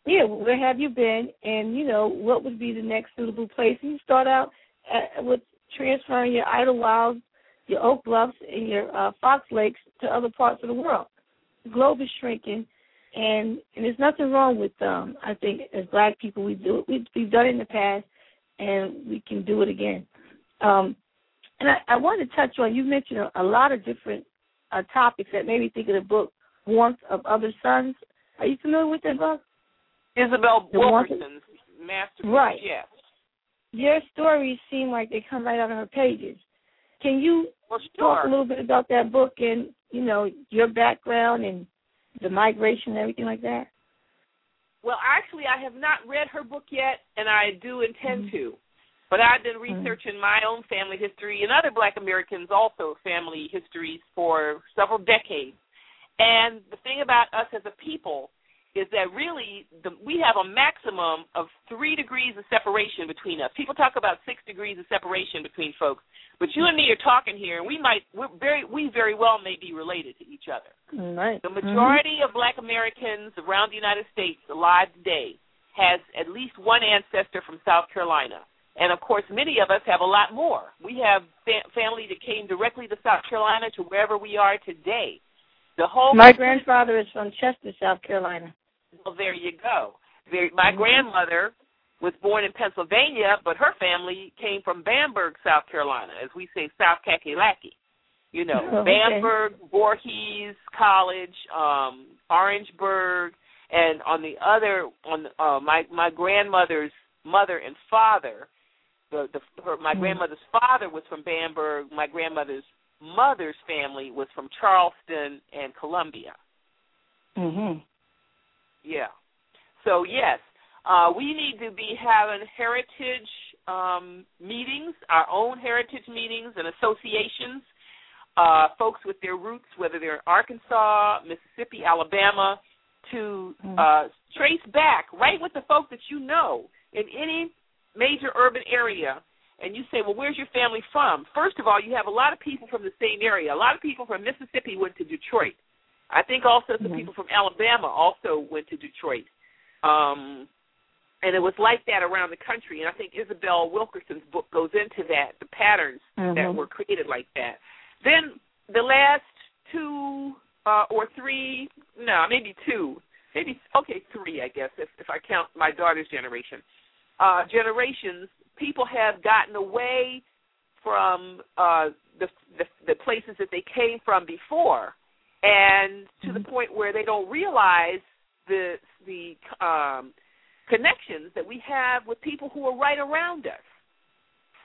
Yeah, where have you been? And you know, what would be the next suitable place? And you start out at, with transferring your Idlewild, your Oak Bluffs, and your uh, Fox Lakes to other parts of the world. The globe is shrinking, and and there's nothing wrong with um. I think as Black people, we do it. We've, we've done it in the past, and we can do it again. Um, and I, I want to touch on. You mentioned a, a lot of different uh, topics that made me think of the book Warmth of Other Suns. Are you familiar with that book? Isabel Wilkerson's masterpiece. Right. Yes. Your stories seem like they come right out of her pages. Can you well, sure. talk a little bit about that book and you know your background and the migration and everything like that? Well, actually, I have not read her book yet, and I do intend mm-hmm. to. But I've been Mm-hmm. researching mm-hmm. my own family history and other Black Americans also family histories for several decades. And the thing about us as a people is that really the, we have a maximum of three degrees of separation between us. People talk about six degrees of separation between folks, but you and me are talking here, and we might we're very we very well may be related to each other. Right. The majority mm-hmm. of Black Americans around the United States alive today has at least one ancestor from South Carolina. And of course, many of us have a lot more. We have fa- family that came directly to South Carolina to wherever we are today. The whole my grandfather is from Chester, South Carolina. Well, there you go. There, my mm-hmm. grandmother was born in Pennsylvania, but her family came from Bamberg, South Carolina, as we say, South Kakalaki. You know, oh, okay. Bamberg, Voorhees College, um, Orangeburg, and on the other, on uh, my my grandmother's mother and father, the the her, my mm-hmm. grandmother's father was from Bamberg. My grandmother's mother's family was from Charleston and Columbia. Mhm. Yeah. So yes, uh, we need to be having heritage um, meetings, our own heritage meetings and associations. Uh, folks with their roots, whether they're in Arkansas, Mississippi, Alabama, to mm-hmm. uh, trace back right with the folks that you know in any major urban area and you say, well, where's your family from? First of all, you have a lot of people from the same area. A lot of people from Mississippi went to Detroit. I think also some mm-hmm. people from Alabama also went to Detroit. Um, and it was like that around the country. And I think Isabel Wilkerson's book goes into that, the patterns mm-hmm. that were created like that. Then the last two uh, or three, no, maybe two, maybe okay, three, I guess, if, if I count my daughter's generation. Uh, generations, people have gotten away from uh, the, the the places that they came from before and to the mm-hmm. point where they don't realize the the um, connections that we have with people who are right around us.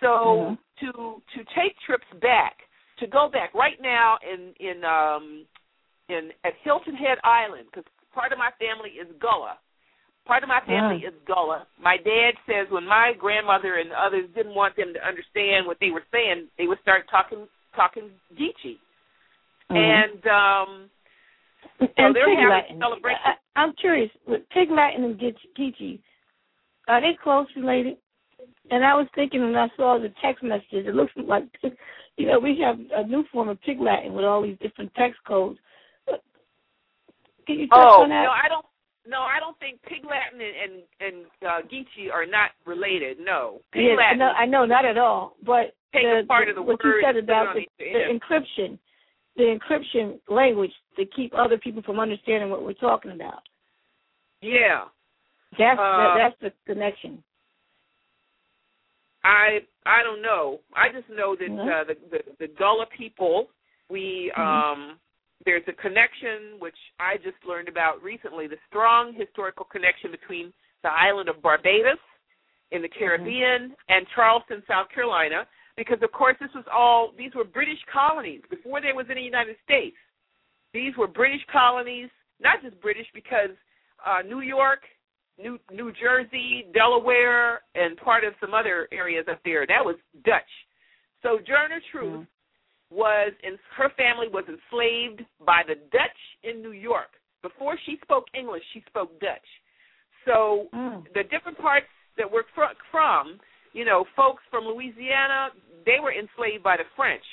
So mm-hmm. to to take trips back, to go back right now in in um, in at Hilton Head Island because part of my family is Gullah. Part of my family uh. is Gullah. My dad says when my grandmother and others didn't want them to understand what they were saying, they would start talking talking Geechee. Mm-hmm. And um so and they're Pig having Latin. celebration. I, I'm curious, with Pig Latin and Geechee, are they close related? And I was thinking when I saw the text messages, it looks like you know we have a new form of Pig Latin with all these different text codes. Can you touch oh, on that? no, I don't. No, I don't think Pig Latin and and, and uh, Geechee are not related. No, Pig yeah, Latin. No, I know not at all. But the, part of the what you said about the, the, the encryption, the encryption language to keep other people from understanding what we're talking about. Yeah, that's uh, that, that's the connection. I I don't know. I just know that mm-hmm. uh, the, the the Gullah people, we mm-hmm. um there's a connection which I just learned about recently, the strong historical connection between the island of Barbados in the Caribbean mm-hmm. and Charleston, South Carolina, because of course this was all these were British colonies before there was any United States. These were British colonies, not just British because uh New York, New New Jersey, Delaware, and part of some other areas up there, that was Dutch. Sojourner Truth mm-hmm was in her family was enslaved by the Dutch in New York. Before she spoke English, she spoke Dutch. So mm. the different parts that we're fr- from, you know, folks from Louisiana, they were enslaved by the French.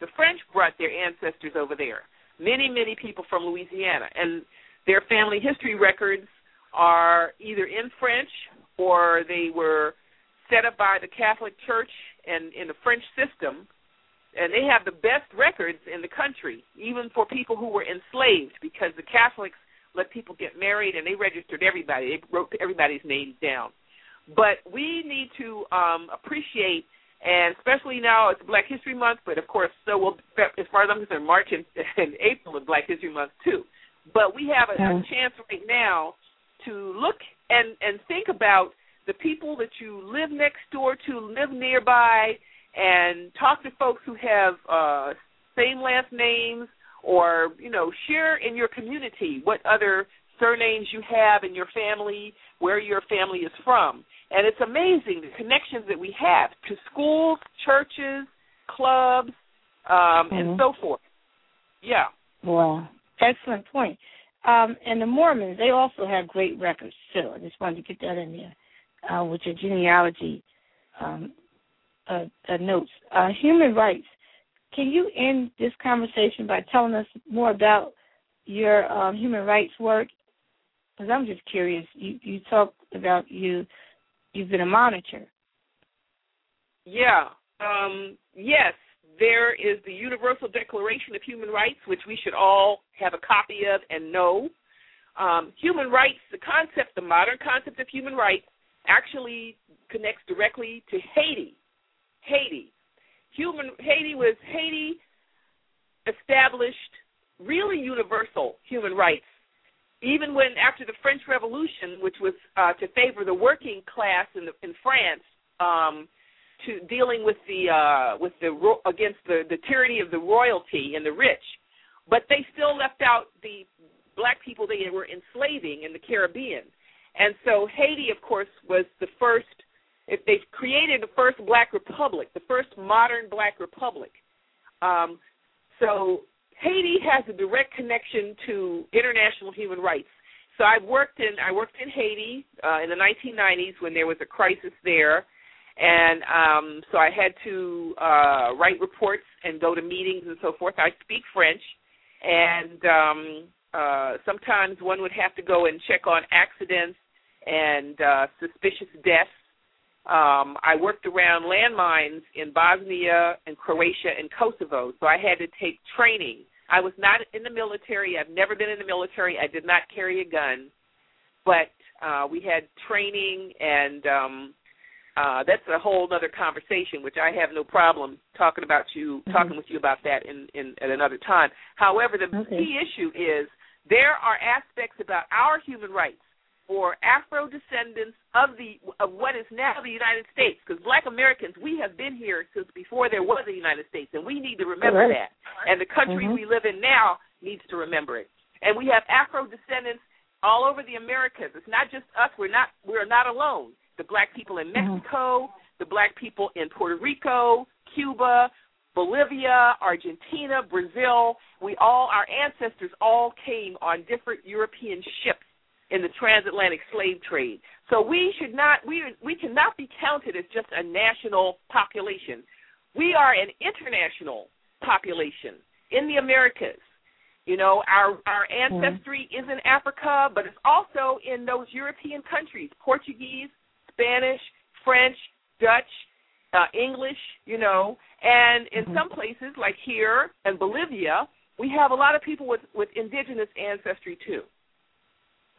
The French brought their ancestors over there. Many, many people from Louisiana, and their family history records are either in French or they were set up by the Catholic Church and in the French system and they have the best records in the country, even for people who were enslaved, because the Catholics let people get married and they registered everybody. They wrote everybody's names down. But we need to um, appreciate, and especially now it's Black History Month, but of course, so will as far as I'm concerned, March and, and April is Black History Month too. But we have a, a chance right now to look and and think about the people that you live next door to, live nearby, and talk to folks who have uh, same last names or you know share in your community what other surnames you have in your family, where your family is from. And it's amazing the connections that we have to schools, churches, clubs, um, mm-hmm. and so forth. Yeah. Wow. Excellent point. Um, and the Mormons, they also have great records too. I just wanted to get that in there uh, with your genealogy um, uh, uh, notes. Uh, human rights. Can you end this conversation by telling us more about your um, human rights work? Because I'm just curious. You you talked about you you've been a monitor. Yeah. Um, yes. There is the Universal Declaration of Human Rights, which we should all have a copy of and know. Um, human rights, the concept, the modern concept of human rights, actually connects directly to Haiti. Haiti. Human Haiti was Haiti established really universal human rights. Even when after the French Revolution, which was uh, to favor the working class in the, in France, um, to dealing with the uh, with the against the, the tyranny of the royalty and the rich, but they still left out the black people they were enslaving in the Caribbean. And so Haiti, of course, was the first if they've created the first black republic, the first modern black republic. Um, so Haiti has a direct connection to international human rights. So I worked in I worked in Haiti uh, in the 1990s when there was a crisis there, and um, so I had to uh, write reports and go to meetings and so forth. I speak French, and um, uh, sometimes one would have to go and check on accidents and uh, suspicious deaths um, I worked around landmines in Bosnia and Croatia and Kosovo, so I had to take training. I was not in the military. I've never been in the military. I did not carry a gun, but uh, we had training, and um, uh, that's a whole other conversation, which I have no problem talking about you, mm-hmm. talking with you about that in, in at another time. However, the okay. key issue is there are aspects about our human rights for Afro descendants of the of what is now the United States, because Black Americans we have been here since before there was a United States, and we need to remember right. that. And the country mm-hmm. we live in now needs to remember it. And we have Afro descendants all over the Americas. It's not just us. We're not we're not alone. The black people in mm-hmm. Mexico, mm-hmm. the black people in Puerto Rico, Cuba, Bolivia, Argentina, Brazil. We all our ancestors all came on different European ships in the transatlantic slave trade. So we should not we we cannot be counted as just a national population. We are an international population in the Americas. You know, our our ancestry mm-hmm. is in Africa, but it's also in those European countries: Portuguese, Spanish, French, Dutch, uh, English. You know, and in mm-hmm. some places like here and Bolivia, we have a lot of people with with indigenous ancestry too.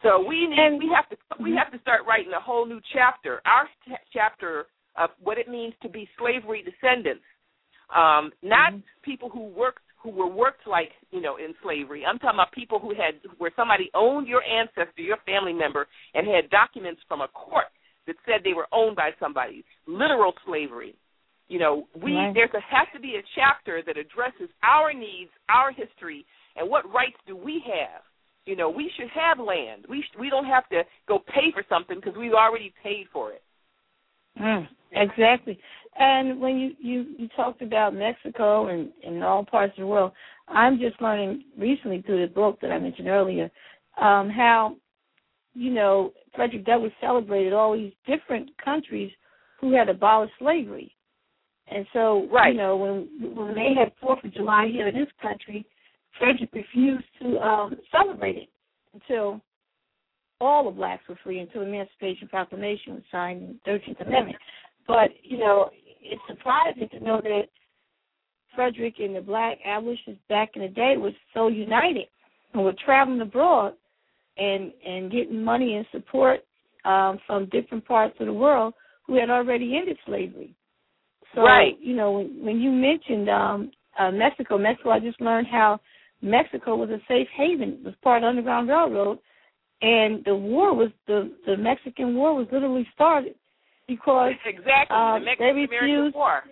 So we need and, we have to we mm-hmm. have to start writing a whole new chapter. Our t- chapter of what it means to be slavery descendants, um, not mm-hmm. people who worked who were worked like you know in slavery. I'm talking about people who had where somebody owned your ancestor, your family member, and had documents from a court that said they were owned by somebody. Literal slavery. You know, we right. there's a has to be a chapter that addresses our needs, our history, and what rights do we have. You know, we should have land. We sh- we don't have to go pay for something because we've already paid for it. Mm, exactly. And when you, you you talked about Mexico and in all parts of the world, I'm just learning recently through the book that I mentioned earlier um, how you know Frederick Douglass celebrated all these different countries who had abolished slavery. And so, right. you know, when when they had Fourth of July here in this country, Frederick refused to um, celebrate it until all the blacks were free, until the Emancipation Proclamation was signed in the 13th Amendment. But, you know, it's surprising to know that Frederick and the black abolitionists back in the day was so united and were traveling abroad and and getting money and support um, from different parts of the world who had already ended slavery. So, right. you know, when, when you mentioned um, uh, Mexico, Mexico, I just learned how Mexico was a safe haven. It was part of the Underground Railroad, and the war was the the Mexican War was literally started because exactly uh, the they refused. War.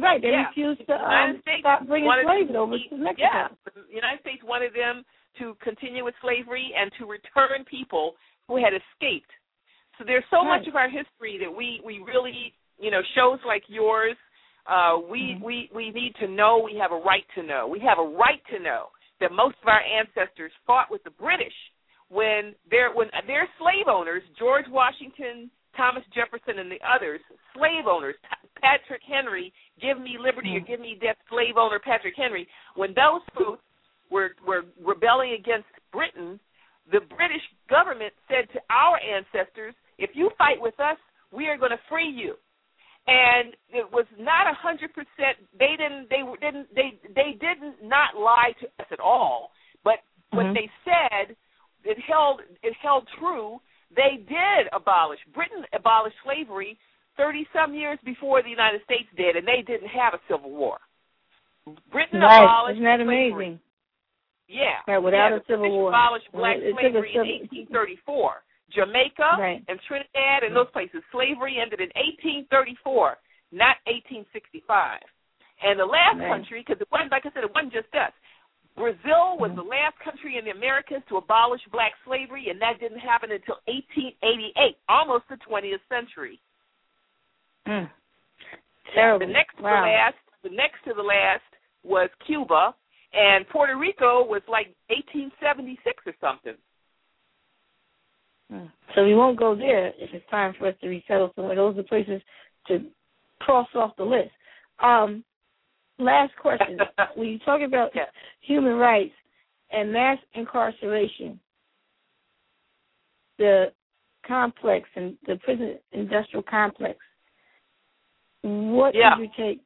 Right, they yeah. refused to um, stop bringing slaves over to Mexico. Yeah, the United States wanted them to continue with slavery and to return people who had escaped. So there's so right. much of our history that we we really you know shows like yours uh, we mm-hmm. we we need to know. We have a right to know. We have a right to know that most of our ancestors fought with the British when they're when they're slave owners. George Washington, Thomas Jefferson, and the others, slave owners. Patrick Henry, give me liberty mm-hmm. or give me death. Slave owner Patrick Henry. When those folks were were rebelling against Britain, the British government said to our ancestors, "If you fight with us, we are going to free you." And it was not a hundred percent. They didn't. They didn't. They they didn't not lie to us at all. But mm-hmm. what they said, it held it held true. They did abolish. Britain abolished slavery thirty some years before the United States did, and they didn't have a civil war. Britain right. abolished. Isn't that amazing? Slavery. Yeah. Right, without yeah, a civil war. Abolished black it slavery in 1834. Jamaica right. and Trinidad and those places. Slavery ended in 1834, not 1865. And the last right. country, because it wasn't, like I said, it wasn't just us. Brazil was mm-hmm. the last country in the Americas to abolish black slavery, and that didn't happen until 1888, almost the 20th century. Mm. The next wow. to the last, the next to the last was Cuba, and Puerto Rico was like 1876 or something. Hmm. So we won't go there if it's time for us to resettle somewhere. Those are places to cross off the list. Um, last question. when you talk about yeah. human rights and mass incarceration, the complex and the prison industrial complex, what yeah. is your take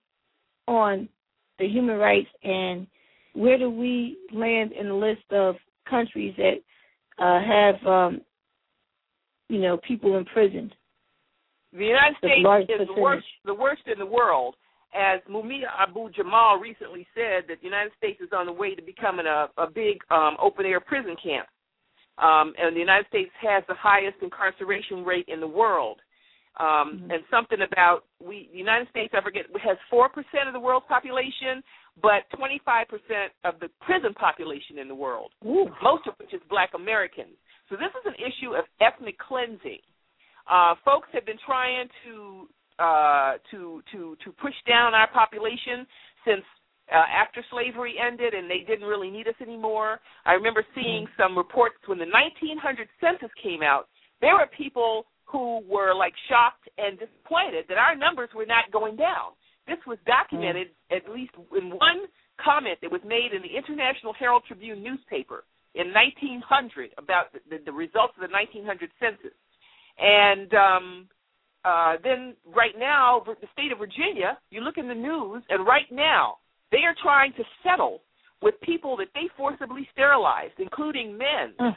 on the human rights and where do we land in the list of countries that uh, have um, you know, people imprisoned. The United States is the worst, the worst in the world. As Mumia Abu Jamal recently said, that the United States is on the way to becoming a, a big um, open air prison camp. Um, and the United States has the highest incarceration rate in the world. Um, mm-hmm. And something about we, the United States, I forget, has four percent of the world's population, but 25 percent of the prison population in the world, Ooh. most of which is Black Americans. So this is an issue of ethnic cleansing. Uh, folks have been trying to uh, to to to push down our population since uh, after slavery ended and they didn't really need us anymore. I remember seeing mm-hmm. some reports when the 1900 census came out. There were people who were like shocked and disappointed that our numbers were not going down. This was documented mm-hmm. at least in one comment that was made in the International Herald Tribune newspaper in 1900 about the, the, the results of the 1900 census. And um, uh, then right now, the state of Virginia, you look in the news, and right now they are trying to settle with people that they forcibly sterilized, including men, mm.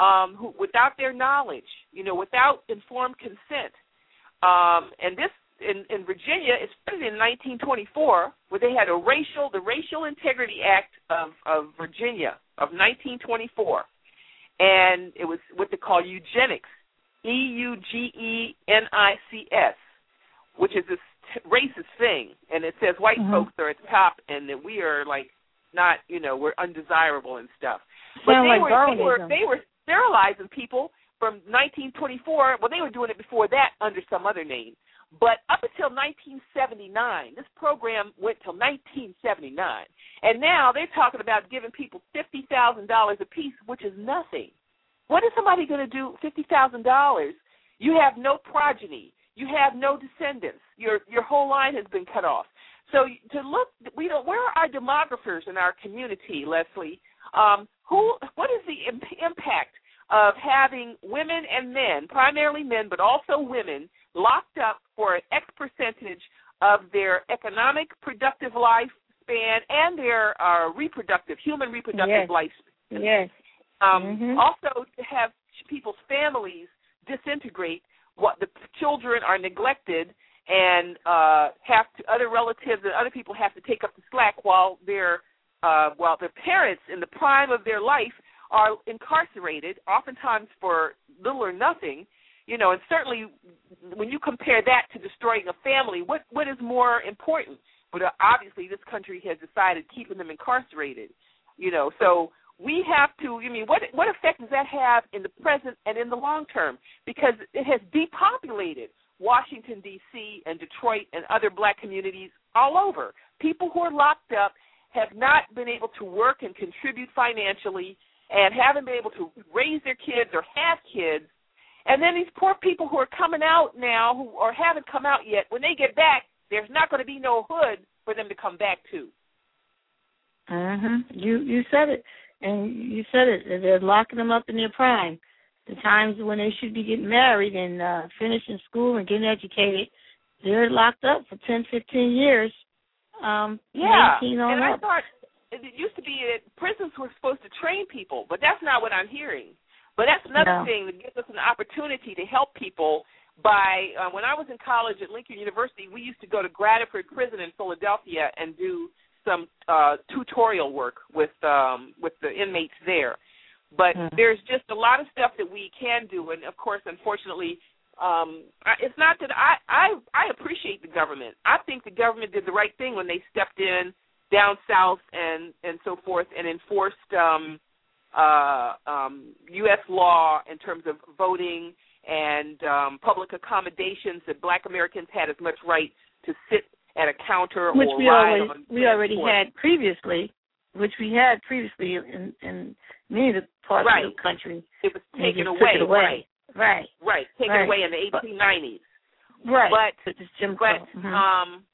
um, who without their knowledge, you know, without informed consent. Um, and this in, in Virginia, it started in 1924, where they had a racial, the Racial Integrity Act of, of Virginia of 1924, and it was what they call eugenics, E U G E N I C S, which is this racist thing, and it says white mm-hmm. folks are at the top, and that we are like not, you know, we're undesirable and stuff. But they, like were, they were they were sterilizing people from 1924. Well, they were doing it before that under some other name. But up until 1979, this program went till 1979, and now they're talking about giving people fifty thousand dollars a piece, which is nothing. What is somebody going to do? Fifty thousand dollars? You have no progeny. You have no descendants. Your your whole line has been cut off. So to look, we don't. Where are our demographers in our community, Leslie? Um, who? What is the imp- impact of having women and men, primarily men, but also women, locked up for an X percentage of their economic productive lifespan and their uh, reproductive, human reproductive yes. lifespan? Yes. Um, mm-hmm. Also, to have people's families disintegrate, what the children are neglected and uh, have to other relatives and other people have to take up the slack while their uh, while their parents in the prime of their life are incarcerated, oftentimes for little or nothing. You know, and certainly when you compare that to destroying a family, what what is more important? But uh, obviously, this country has decided keeping them incarcerated. You know, so we have to. I mean, what what effect does that have in the present and in the long term? Because it has depopulated Washington D.C. and Detroit and other black communities all over. People who are locked up have not been able to work and contribute financially and haven't been able to raise their kids or have kids. And then these poor people who are coming out now who or haven't come out yet, when they get back, there's not going to be no hood for them to come back to. Mhm. You you said it and you said it, they're locking them up in their prime. The times when they should be getting married and uh finishing school and getting educated, they're locked up for ten, fifteen years. Um, yeah, and I thought it used to be that prisons were supposed to train people, but that's not what I'm hearing. But that's another no. thing that gives us an opportunity to help people by uh, when I was in college at Lincoln University, we used to go to Graterford Prison in Philadelphia and do some uh, tutorial work with um, with the inmates there. But mm. there's just a lot of stuff that we can do, and of course, unfortunately, um, it's not that I, I I appreciate the government. I think the government did the right thing when they stepped in down south and and so forth and enforced um, uh, um, U.S. law in terms of voting and um, public accommodations that Black Americans had as much right to sit at a counter which or we ride always on we already had previously, which we had previously in in many of the parts Right. of the country. It was taken away, it away. right? Right. Right, taken Right. away in the But- 1890s. Right. But But but. Mhm. um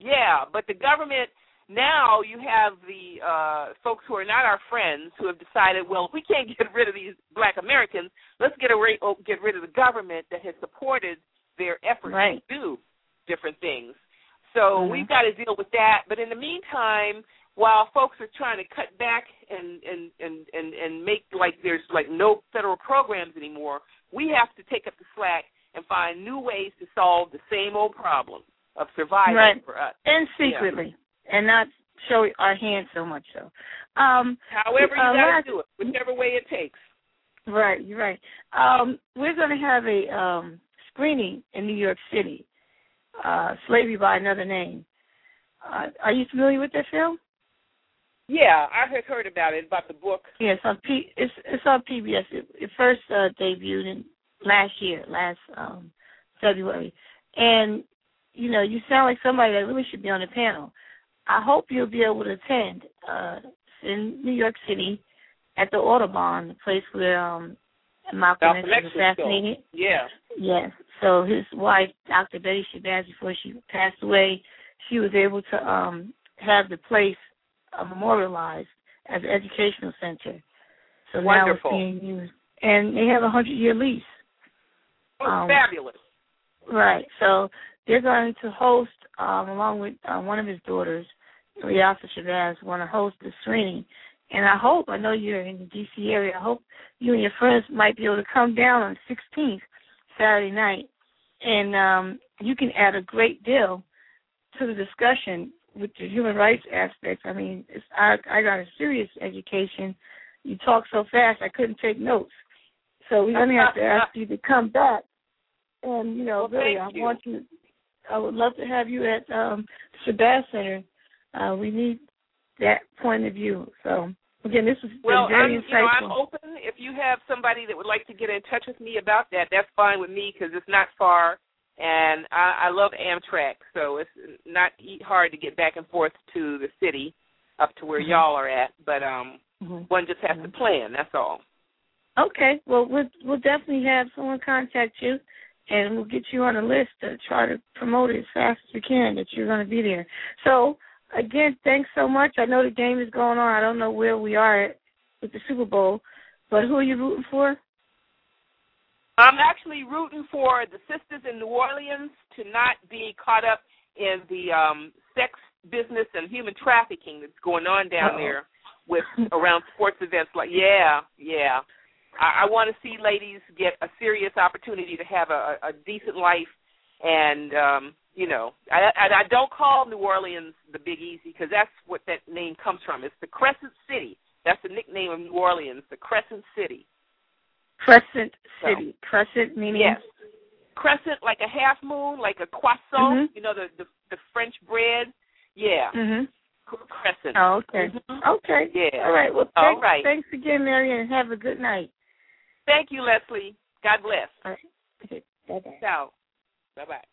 yeah but the government now you have the uh folks who are not our friends who have decided well if we can't get rid of these black americans let's get a oh, get rid of the government that has supported their efforts Right. to do different things so Mhm. we've got to deal with that but in the meantime while folks are trying to cut back and and and and, and make like there's like no federal programs anymore we have to take up the slack and find new ways to solve the same old problem of survival Right. for us. and secretly, and not show our hand so much. So, um, However you Uh, got last- to do it, whichever way it takes. right, you're right. Um, we're going to have a um, screening in New York City, uh, "Slavery by Another Name." Uh, are you familiar with that film? Yeah, I had heard about it about the book. Yes, on P. It's it's on PBS. It, it first uh, debuted in last year, last um, February, and you know you sound like somebody that really should be on the panel. I hope you'll be able to attend uh, in New York City at the Audubon, the place where um, Malcolm X was assassinated. Yeah. Yes. So his wife, Dr. Betty Shabazz, before she passed away, she was able to um have the place uh, memorialized as an educational center. So Wonderful. now it's being used, and they have a hundred year lease. Oh, Um, fabulous. Right. So they're going to host, um, along with uh, one of his daughters, Ilyasah Shabazz, want to host the screening. And I hope, I know you're in the D.C. area, I hope you and your friends might be able to come down on the 16th, Saturday night, and um, you can add a great deal to the discussion with the human rights aspects. I mean, it's, I, I got a serious education. You talk so fast, I couldn't take notes. So we're going to have to ask you to come back and you know, Well, really, I you. want you. I would love to have you at um, the Shabazz Center. Uh, we need that point of view. So again, this was Well, I'm, very you know, I'm open. If you have somebody that would like to get in touch with me about that, that's fine with me because it's not far, and I, I love Amtrak, so it's not hard to get back and forth to the city, up to where Mhm. y'all are at. But um, Mhm. one just has to plan. That's all. Okay, well, we'll we'll definitely have someone contact you, and we'll get you on a list to try to promote it as fast as we can that you're going to be there. So again, thanks so much. I know the game is going on. I don't know where we are at with the Super Bowl, but who are you rooting for? I'm actually rooting for the sisters in New Orleans to not be caught up in the um sex business and human trafficking that's going on down Uh-oh. there with around sports events like yeah, yeah. I, I want to see ladies get a serious opportunity to have a, a decent life and um you know, I, I I don't call New Orleans the Big Easy because that's what that name comes from. It's the Crescent City. That's the nickname of New Orleans, the Crescent City. Crescent So. City. Crescent meaning Yes. Crescent like a half moon, like a croissant, Mhm. you know, the, the the French bread. Yeah. Mhm. Crescent. Oh, okay. Mhm. Okay. Yeah. All right. Well, thanks, right. thanks again, Marian. Have a good night. Thank you, Leslie. God bless. All right. Okay. Bye bye. Ciao. Bye bye.